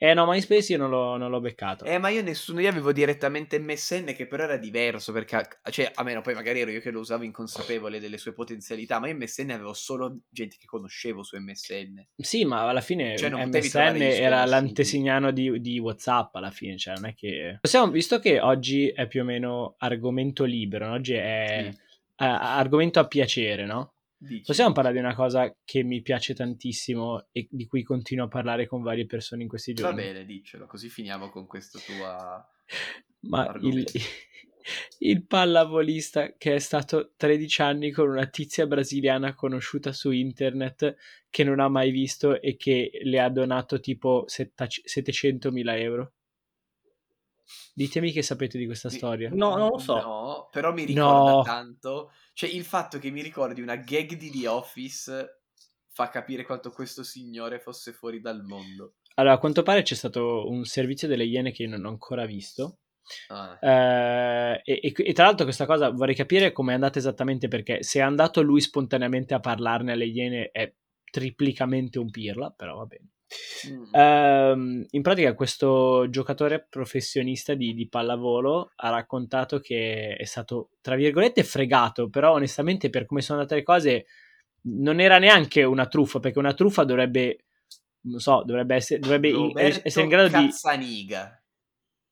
Eh no, MySpace io non l'ho, non l'ho, beccato. Eh, ma io nessuno, io avevo direttamente MSN che però era diverso perché, cioè, a meno poi magari ero io che lo usavo inconsapevole delle sue potenzialità, ma io MSN avevo solo gente che conoscevo su MSN. Sì, ma alla fine cioè, MSN era l'antesignano di, di, WhatsApp alla fine, cioè non è che... Possiamo, visto che oggi è più o meno argomento libero, oggi è sì. argomento a piacere, no? Dici. Possiamo parlare di una cosa che mi piace tantissimo e di cui continuo a parlare con varie persone in questi giorni. Va bene, diccelo, così finiamo con questo tuo Ma il, il, pallavolista che è stato 13 anni con una tizia brasiliana conosciuta su internet che non ha mai visto e che le ha donato tipo 700.000 euro. Ditemi che sapete di questa storia. No, non lo so. No, però mi ricorda no. tanto cioè, il fatto che mi ricordi una gag di The Office fa capire quanto questo signore fosse fuori dal mondo. Allora, a quanto pare c'è stato un servizio delle Iene che io non ho ancora visto. Ah. Eh, e, e, tra l'altro questa cosa vorrei capire come è andata esattamente perché se è andato lui spontaneamente a parlarne alle Iene è triplicamente un pirla, però va bene. Mm. Um, in pratica questo giocatore professionista di, di, pallavolo ha raccontato che è stato, tra virgolette, fregato, però onestamente per come sono andate le cose non era neanche una truffa, perché una truffa dovrebbe, non so, dovrebbe essere, dovrebbe essere in grado Cazzaniga. di...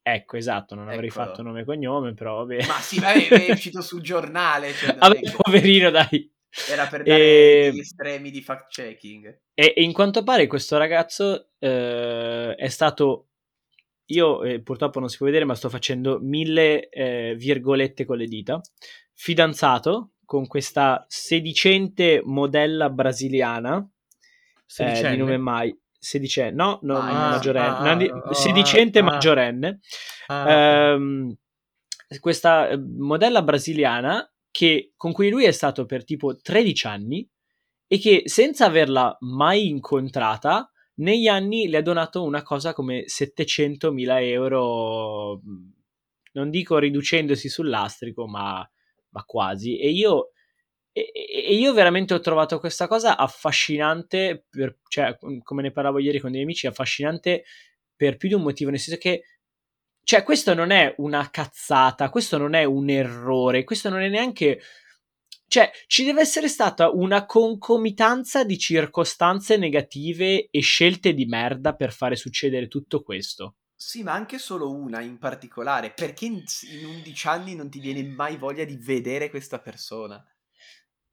Ecco, esatto, non avrei Eccolo. fatto nome e cognome, però vabbè. Ma sì, vabbè, è uscito sul giornale. Cioè, vabbè, poverino, dai. Era per dare e... gli estremi di fact checking. E, e in quanto pare questo ragazzo eh, è stato io eh, purtroppo non si può vedere, ma sto facendo mille eh, virgolette con le dita. Fidanzato con questa sedicente modella brasiliana eh, di nome Mai. Sedicenne, no, no ah, maggiorenne, ah, sedicente ah, maggiorenne. Ah, ehm, questa eh, modella brasiliana che, con cui lui è stato per tipo 13 anni e che senza averla mai incontrata negli anni le ha donato una cosa come 700.000 euro, non dico riducendosi sull'astrico, ma, ma quasi. E io, e, e io, veramente ho trovato questa cosa affascinante, per, cioè, come ne parlavo ieri con dei amici, affascinante per più di un motivo, nel senso che cioè, questo non è una cazzata, questo non è un errore, questo non è neanche... Cioè, ci deve essere stata una concomitanza di circostanze negative e scelte di merda per fare succedere tutto questo. Sì, ma anche solo una in particolare. Perché in, in 11 anni non ti viene mai voglia di vedere questa persona?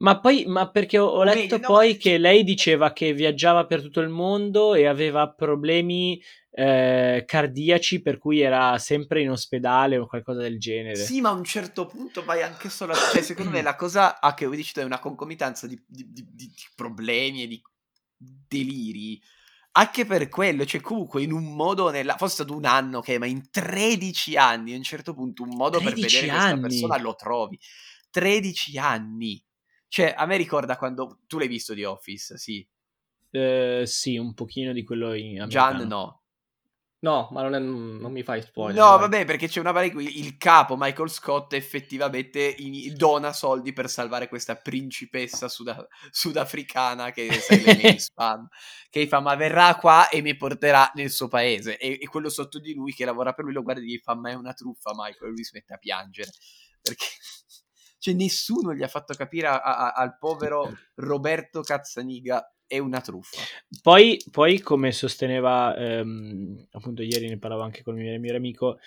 Ma poi, ma perché ho, ho letto Meglio, poi no, che lei diceva che viaggiava per tutto il mondo e aveva problemi eh, cardiaci per cui era sempre in ospedale o qualcosa del genere. Sì, ma a un certo punto vai anche solo a... Cioè, secondo me la cosa a che voi dicete è una concomitanza di, di, di, di, problemi e di deliri. Anche per quello, cioè comunque in un modo, nella... fosse stato un anno che, ma in 13 anni a un certo punto un modo per vedere anni. questa persona lo trovi. 13 anni. Cioè, a me ricorda quando tu l'hai visto di Office, sì. Uh, sì, un pochino di quello in americano. Gian no. No, ma non, è, non, mi fai spoiler. No, vai. vabbè, perché c'è una varia qui. Il capo Michael Scott effettivamente in, dona soldi per salvare questa principessa suda, sudafricana che è spam. che fa, ma verrà qua e mi porterà nel suo paese. E, e, quello sotto di lui che lavora per lui lo guarda e gli fa, ma è una truffa, Michael. E lui si mette a piangere. Perché cioè, nessuno gli ha fatto capire a, a, al povero Roberto Cazzaniga è una truffa. Poi, poi come sosteneva, ehm, appunto ieri ne parlavo anche con il mio, mio amico,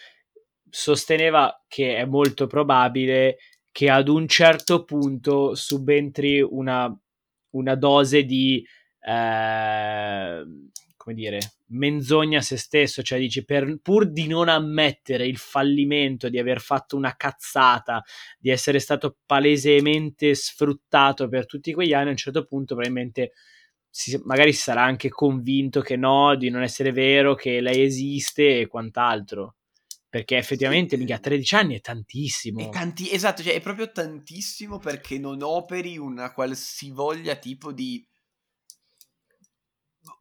sosteneva che è molto probabile che ad un certo punto subentri una, una dose di, eh, come dire, menzogna a se stesso, cioè dici per, pur di non ammettere il fallimento, di aver fatto una cazzata, di essere stato palesemente sfruttato per tutti quegli anni, a un certo punto probabilmente si, magari si sarà anche convinto che no, di non essere vero, che lei esiste e quant'altro. Perché effettivamente, sì. mica 13 anni è tantissimo. È tanti- esatto, cioè è proprio tantissimo perché non operi una qualsivoglia tipo di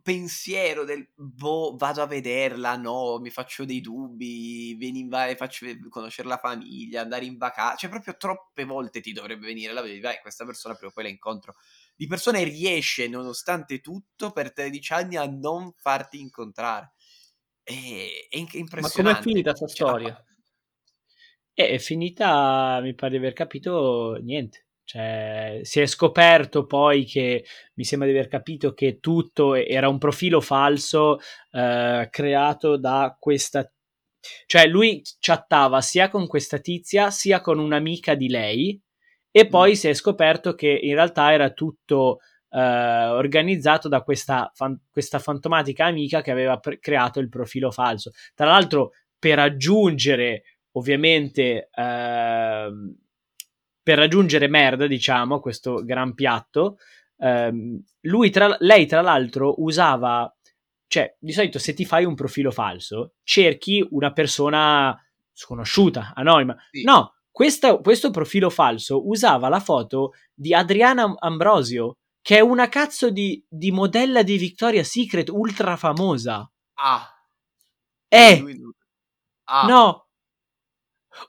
pensiero del boh, vado a vederla, no, mi faccio dei dubbi, vieni in va- faccio conoscere la famiglia, andare in vacanza, cioè proprio troppe volte ti dovrebbe venire la vedi, vai, questa persona prima o poi la incontro di persone riesce, nonostante tutto, per 13 anni a non farti incontrare. È, è impressionante. Ma com'è finita questa cioè, storia? È finita, mi pare di aver capito, niente. Cioè, si è scoperto poi che mi sembra di aver capito che tutto era un profilo falso eh, creato da questa. Cioè, lui chattava sia con questa tizia sia con un'amica di lei e poi mm. si è scoperto che in realtà era tutto eh, organizzato da questa, fan- questa, fantomatica amica che aveva pre- creato il profilo falso. Tra l'altro, per aggiungere ovviamente eh, per raggiungere merda, diciamo, questo gran piatto, ehm, lui tra, lei tra l'altro usava, cioè di solito se ti fai un profilo falso, cerchi una persona sconosciuta, anonima. Sì. No, questa, questo profilo falso usava la foto di Adriana Ambrosio, che è una cazzo di, di modella di Victoria's Secret ultra famosa. Ah. Eh. Ah. No.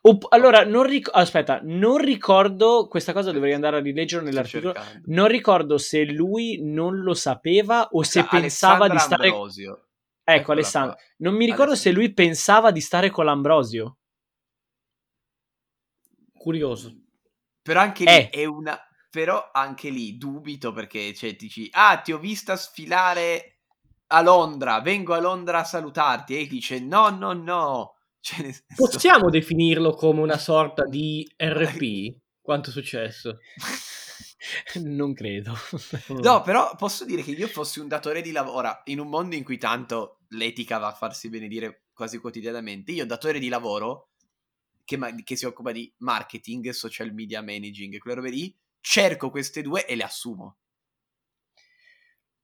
Opp- allora, non ric- aspetta, non ricordo questa cosa, dovrei andare a rileggere nell'articolo. Non ricordo se lui non lo sapeva o se pensava di stare. Ambrosio. Ecco, Alessandro. Qua. Non mi ricordo se lui pensava di stare con l'Ambrosio. Curioso. Però anche lì eh. è una. Però anche lì dubito perché cioè, dici: Ah, ti ho vista sfilare a Londra, vengo a Londra a salutarti. E dice: No, no, no cioè, senso... Possiamo definirlo come una sorta di RP? Quanto è successo? non credo. no, però posso dire che io fossi un datore di lavoro. Ora, in un mondo in cui tanto l'etica va a farsi benedire quasi quotidianamente, io datore di lavoro che, che si occupa di marketing, social media managing, quelle robe lì, cerco queste due e le assumo.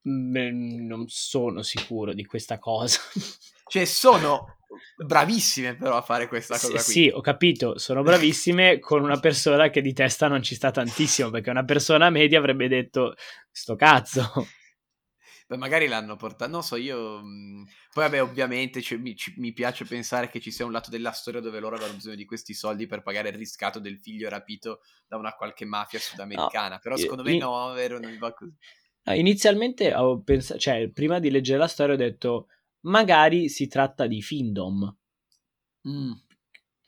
Beh, non sono sicuro di questa cosa. Cioè, sono bravissime però a fare questa cosa S- Sì, ho capito, sono bravissime con una persona che di testa non ci sta tantissimo, perché una persona media avrebbe detto sto cazzo. Beh, magari l'hanno portato, non so, io... Mhmm, poi vabbè, ovviamente cioè, mi, ci, mi, piace pensare che ci sia un lato della storia dove loro avevano bisogno di questi soldi per pagare il riscatto del figlio rapito da una qualche mafia sudamericana, no, però secondo me in... no, vero, non va così. No, inizialmente ho pensato, cioè, prima di leggere la storia ho detto magari si tratta di Findom. Mm.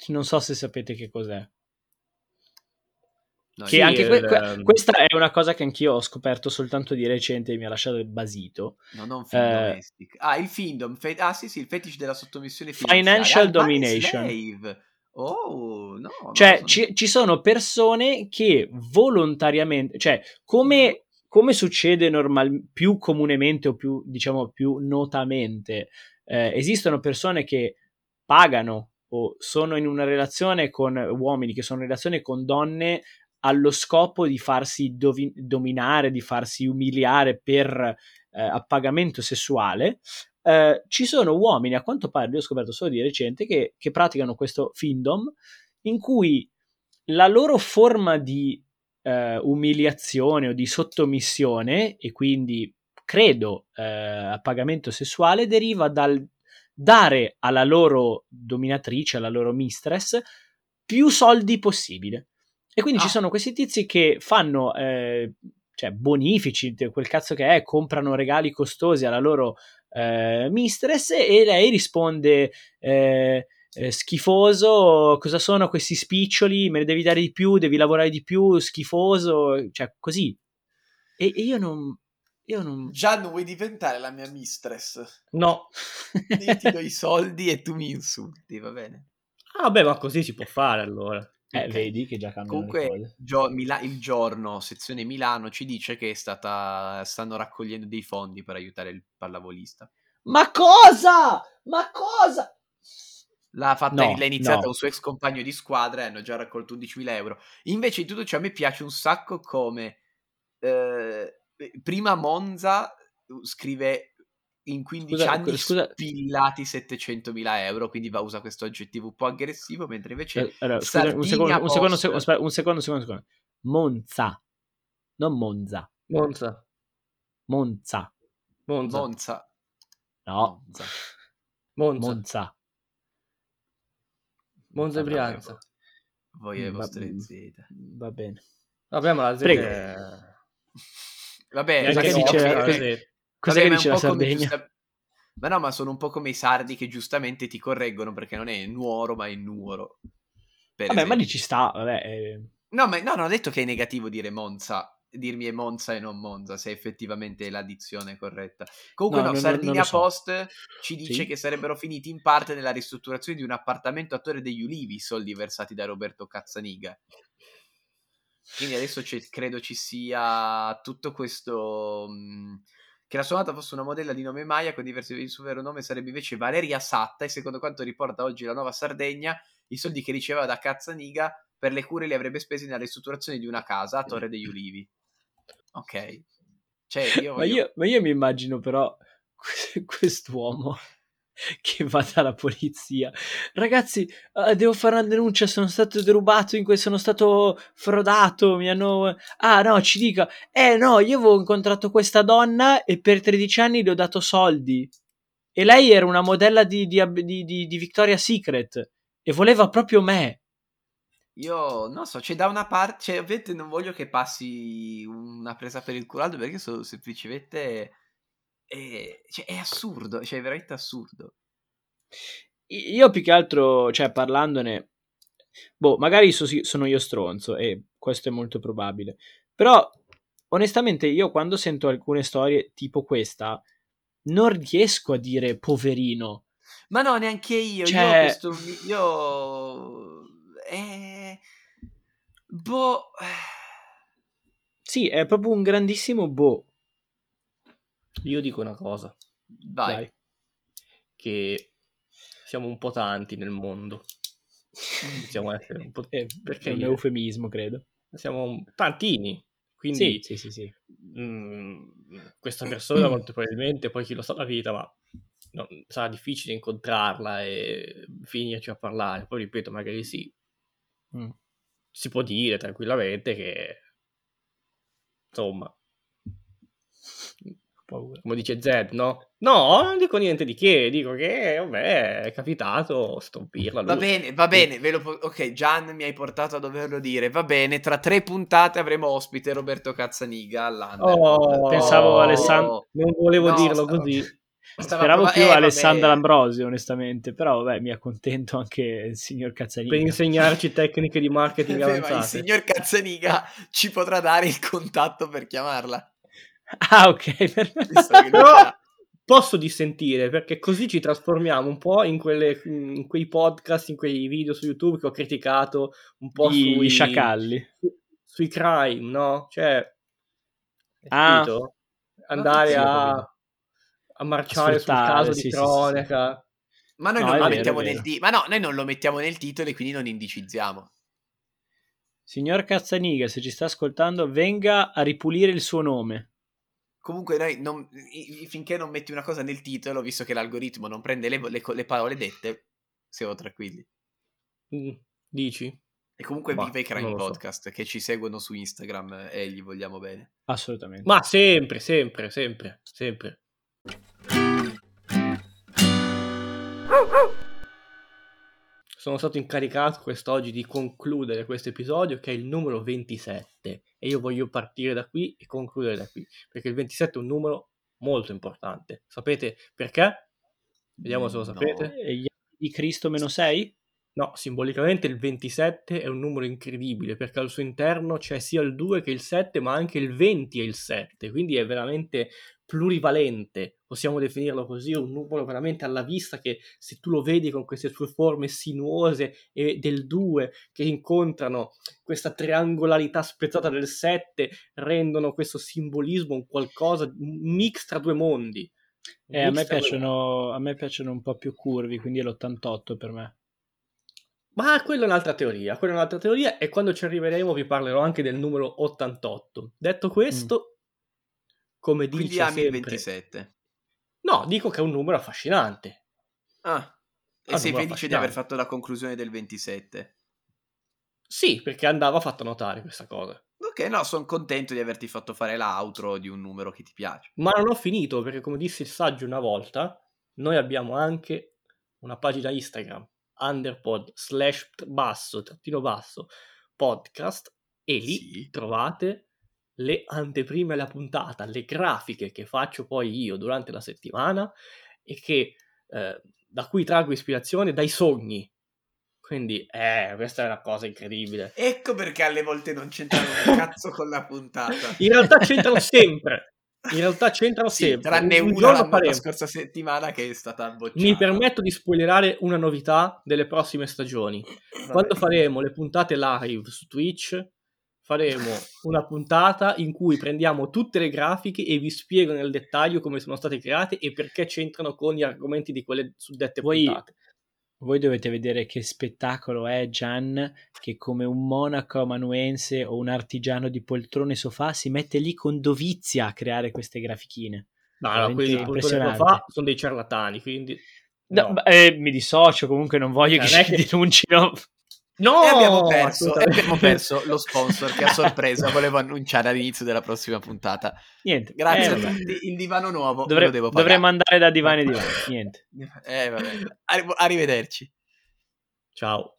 Non so se sapete che cos'è. No, che sì, anche que- il... questa è una cosa che anch'io ho scoperto soltanto di recente e mi ha lasciato basito. No, non eh. Ah, il Findom. Fe- ah, sì, sì, il fetish della sottomissione Financial ah, domination. Oh, no. Cioè, so. ci, ci, sono persone che volontariamente, cioè, come come succede normal, più comunemente o più, diciamo, più notamente, eh, esistono persone che pagano o sono in una relazione con uomini che sono in relazione con donne allo scopo di farsi dovi- dominare, di farsi umiliare per eh, appagamento sessuale. Eh, ci sono uomini, a quanto pare, io ho scoperto solo di recente, che, che praticano questo findom in cui la loro forma di eh, umiliazione o di sottomissione e quindi credo eh, a pagamento sessuale deriva dal dare alla loro dominatrice, alla loro mistress, più soldi possibile. E quindi ah. ci sono questi tizi che fanno eh, cioè, bonifici, quel cazzo che è, comprano regali costosi alla loro eh, mistress e lei risponde eh, eh, schifoso, cosa sono questi spiccioli, me ne devi dare di più, devi lavorare di più, schifoso, cioè così. E, e io non... Io non... Già non vuoi diventare la mia mistress? No. Io ti do i soldi e tu mi insulti, va bene? Ah beh, ma così si può fare allora. Eh, okay. vedi che già cambiano Comunque, gio- Mila- il giorno, sezione Milano, ci dice che è stata, stanno raccogliendo dei fondi per aiutare il pallavolista. Ma cosa? Ma cosa? L'ha, fatta, no, l'ha iniziata no. un suo ex compagno di squadra e hanno già raccolto 11.000 euro. Invece di tutto ciò a me piace un sacco come eh, prima Monza uh, scrive in 15 scusa, anni scusa. spillati 700.000 euro, quindi va usa questo aggettivo un po' aggressivo, mentre invece eh, allora, scusa, un, secondo, un, secondo, secondo, aspetta, un secondo, secondo, secondo, Monza, non Monza. Monza. Monza. Monza. Monza. No. Monza. Monza. Monza. Monza e Brianza. Voi e i vostri va, Z. Va bene. Vabbè, ma la Z è... Vabbè, cosa che dice, cosa dice la Sardegna? Giusta... Ma no, ma sono un po' come i sardi che giustamente ti correggono perché non è Nuoro, ma è Nuoro. Vabbè, esempio. ma lì ci sta, vabbè. Eh... No, ma no, non ho detto che è negativo dire Monza dirmi è Monza e non Monza, se effettivamente è l'addizione corretta. Comunque no, no, no Sardinia so. Post ci dice sì? che sarebbero finiti in parte nella ristrutturazione di un appartamento a Torre degli Ulivi, soldi versati da Roberto Cazzaniga. Quindi adesso credo ci sia tutto questo... Mh, mm, che la suonata fosse una modella di nome Maya con diversi il suo vero nome sarebbe invece Valeria Satta e secondo quanto riporta oggi la Nuova Sardegna i soldi che riceveva da Cazzaniga per le cure li avrebbe spesi nella ristrutturazione di una casa a Torre degli Ulivi. Ok. Cioè, io ma, io, ma io mi immagino però quest'uomo che va dalla polizia. Ragazzi, uh, devo fare una denuncia, sono stato derubato in questo, sono stato frodato, mi hanno... Ah no, ci dica, eh no, io avevo incontrato questa donna e per 13 anni le ho dato soldi. E lei era una modella di, di, di, di Victoria's Secret e voleva proprio me. Io non so, c'è da una parte, cioè, ovviamente non voglio che passi una presa per il culo perché sono semplicemente è, cioè, è assurdo, cioè è veramente assurdo. Io più che altro, cioè parlandone, boh, magari so, sono io stronzo e questo è molto probabile, però onestamente io quando sento alcune storie tipo questa non riesco a dire poverino. Ma no, neanche io, cioè... io questo, io... Eh... Boh... Sì, è proprio un grandissimo boh. Io dico una cosa. Vai. Dai. Che siamo un po' tanti nel mondo. A essere un po'... Eh, perché è un eufemismo, credo. Siamo tantini. Quindi sì, sì, sì, mh, mm, questa persona molto probabilmente, poi chi lo sa la vita, ma no, sarà difficile incontrarla e finirci a parlare. Poi ripeto, magari sì. Mm. Si può dire tranquillamente che insomma paura. Come dice Zed, no? No, non dico niente di che, dico che, vabbè, è capitato stompirla. Va bene, va bene, ve lo po- ok, Gian mi hai portato a doverlo dire, va bene, tra tre puntate avremo ospite Roberto Cazzaniga all'Under. Oh, pensavo Alessandro, non volevo no, dirlo stavo... così. Stava Speravo prov- più eh, Alessandro Ambrosio, onestamente, però vabbè, mi accontento anche il signor Cazzaniga. Per insegnarci tecniche di marketing avanzate. il signor Cazzaniga ci potrà dare il contatto per chiamarla. Ah, ok. Per... Però posso dissentire perché così ci trasformiamo un po' in, quelle, in quei podcast, in quei video su YouTube che ho criticato un po' I, sui sciacalli. Su, sui crime, no? Cioè, ah, andare a, a marciare sul caso sì, di cronaca. Sì, sì, ma noi, no, non lo mettiamo nel ti- ma no, noi non lo mettiamo nel titolo e quindi non indicizziamo. Signor Cazzaniga, se ci sta ascoltando, venga a ripulire il suo nome. Comunque noi non, finché non metti una cosa nel titolo, visto che l'algoritmo non prende le, le, le parole dette, siamo tranquilli. Mm, dici? E comunque bah, viva i Crime Podcast so. che ci seguono su Instagram e gli vogliamo bene. Assolutamente. Ma sempre, sempre, sempre, sempre. Sono stato incaricato quest'oggi di concludere questo episodio che è il numero 27 e io voglio partire da qui e concludere da qui perché il 27 è un numero molto importante. Sapete perché? Vediamo se lo sapete. No. Gli anni di Cristo meno 6? No, simbolicamente il 27 è un numero incredibile perché al suo interno c'è sia il 2 che il 7, ma anche il 20 e il 7, quindi è veramente plurivalente, possiamo definirlo così, un numero veramente alla vista che se tu lo vedi con queste sue forme sinuose e del 2 che incontrano questa triangolarità spezzata del 7 rendono questo simbolismo un qualcosa, un mix tra due mondi. Eh, a, me piacciono, a me piacciono un po' più curvi, quindi è l'88 per me. Ma quella è un'altra teoria, quella è un'altra teoria e quando ci arriveremo vi parlerò anche del numero 88. Detto questo, mm come dice Quindi ami sempre... il 27. No, dico che è un numero affascinante. Ah, e ah, sei felice di aver fatto la conclusione del 27? Sì, perché andava fatto notare questa cosa. Ok, no, sono contento di averti fatto fare l'outro di un numero che ti piace. Ma non ho finito, perché come disse il saggio una volta, noi abbiamo anche una pagina Instagram, underpod slash basso, trattino basso, podcast, e lì sì. trovate le anteprime alla puntata, le grafiche che faccio poi io durante la settimana e che, eh, da cui traggo ispirazione dai sogni. Quindi, eh, questa è una cosa incredibile. Ecco perché alle volte non c'entrano un cazzo con la puntata. In realtà c'entrano sempre. In realtà c'entrano sì, sempre. Tranne un una la scorsa settimana che è stata bocciata. Mi permetto di spoilerare una novità delle prossime stagioni. Quando faremo le puntate live su Twitch, faremo una puntata in cui prendiamo tutte le grafiche e vi spiego nel dettaglio come sono state create e perché c'entrano con gli argomenti di quelle suddette voi, puntate. Voi dovete vedere che spettacolo è Gian che come un monaco amanuense o un artigiano di poltrone e sofà si mette lì con dovizia a creare queste grafichine. No, no, quelli di poltrone sofà sono dei ciarlatani, quindi... No. No, eh, mi dissocio, comunque non voglio cioè, che ci denuncino No, e abbiamo perso, e abbiamo perso lo sponsor che a sorpresa volevo annunciare all'inizio della prossima puntata. Niente, grazie eh. Il divano nuovo Dovre- dovremmo andare da divano e divano. Niente, eh, vabbè. Arrivederci. Ciao.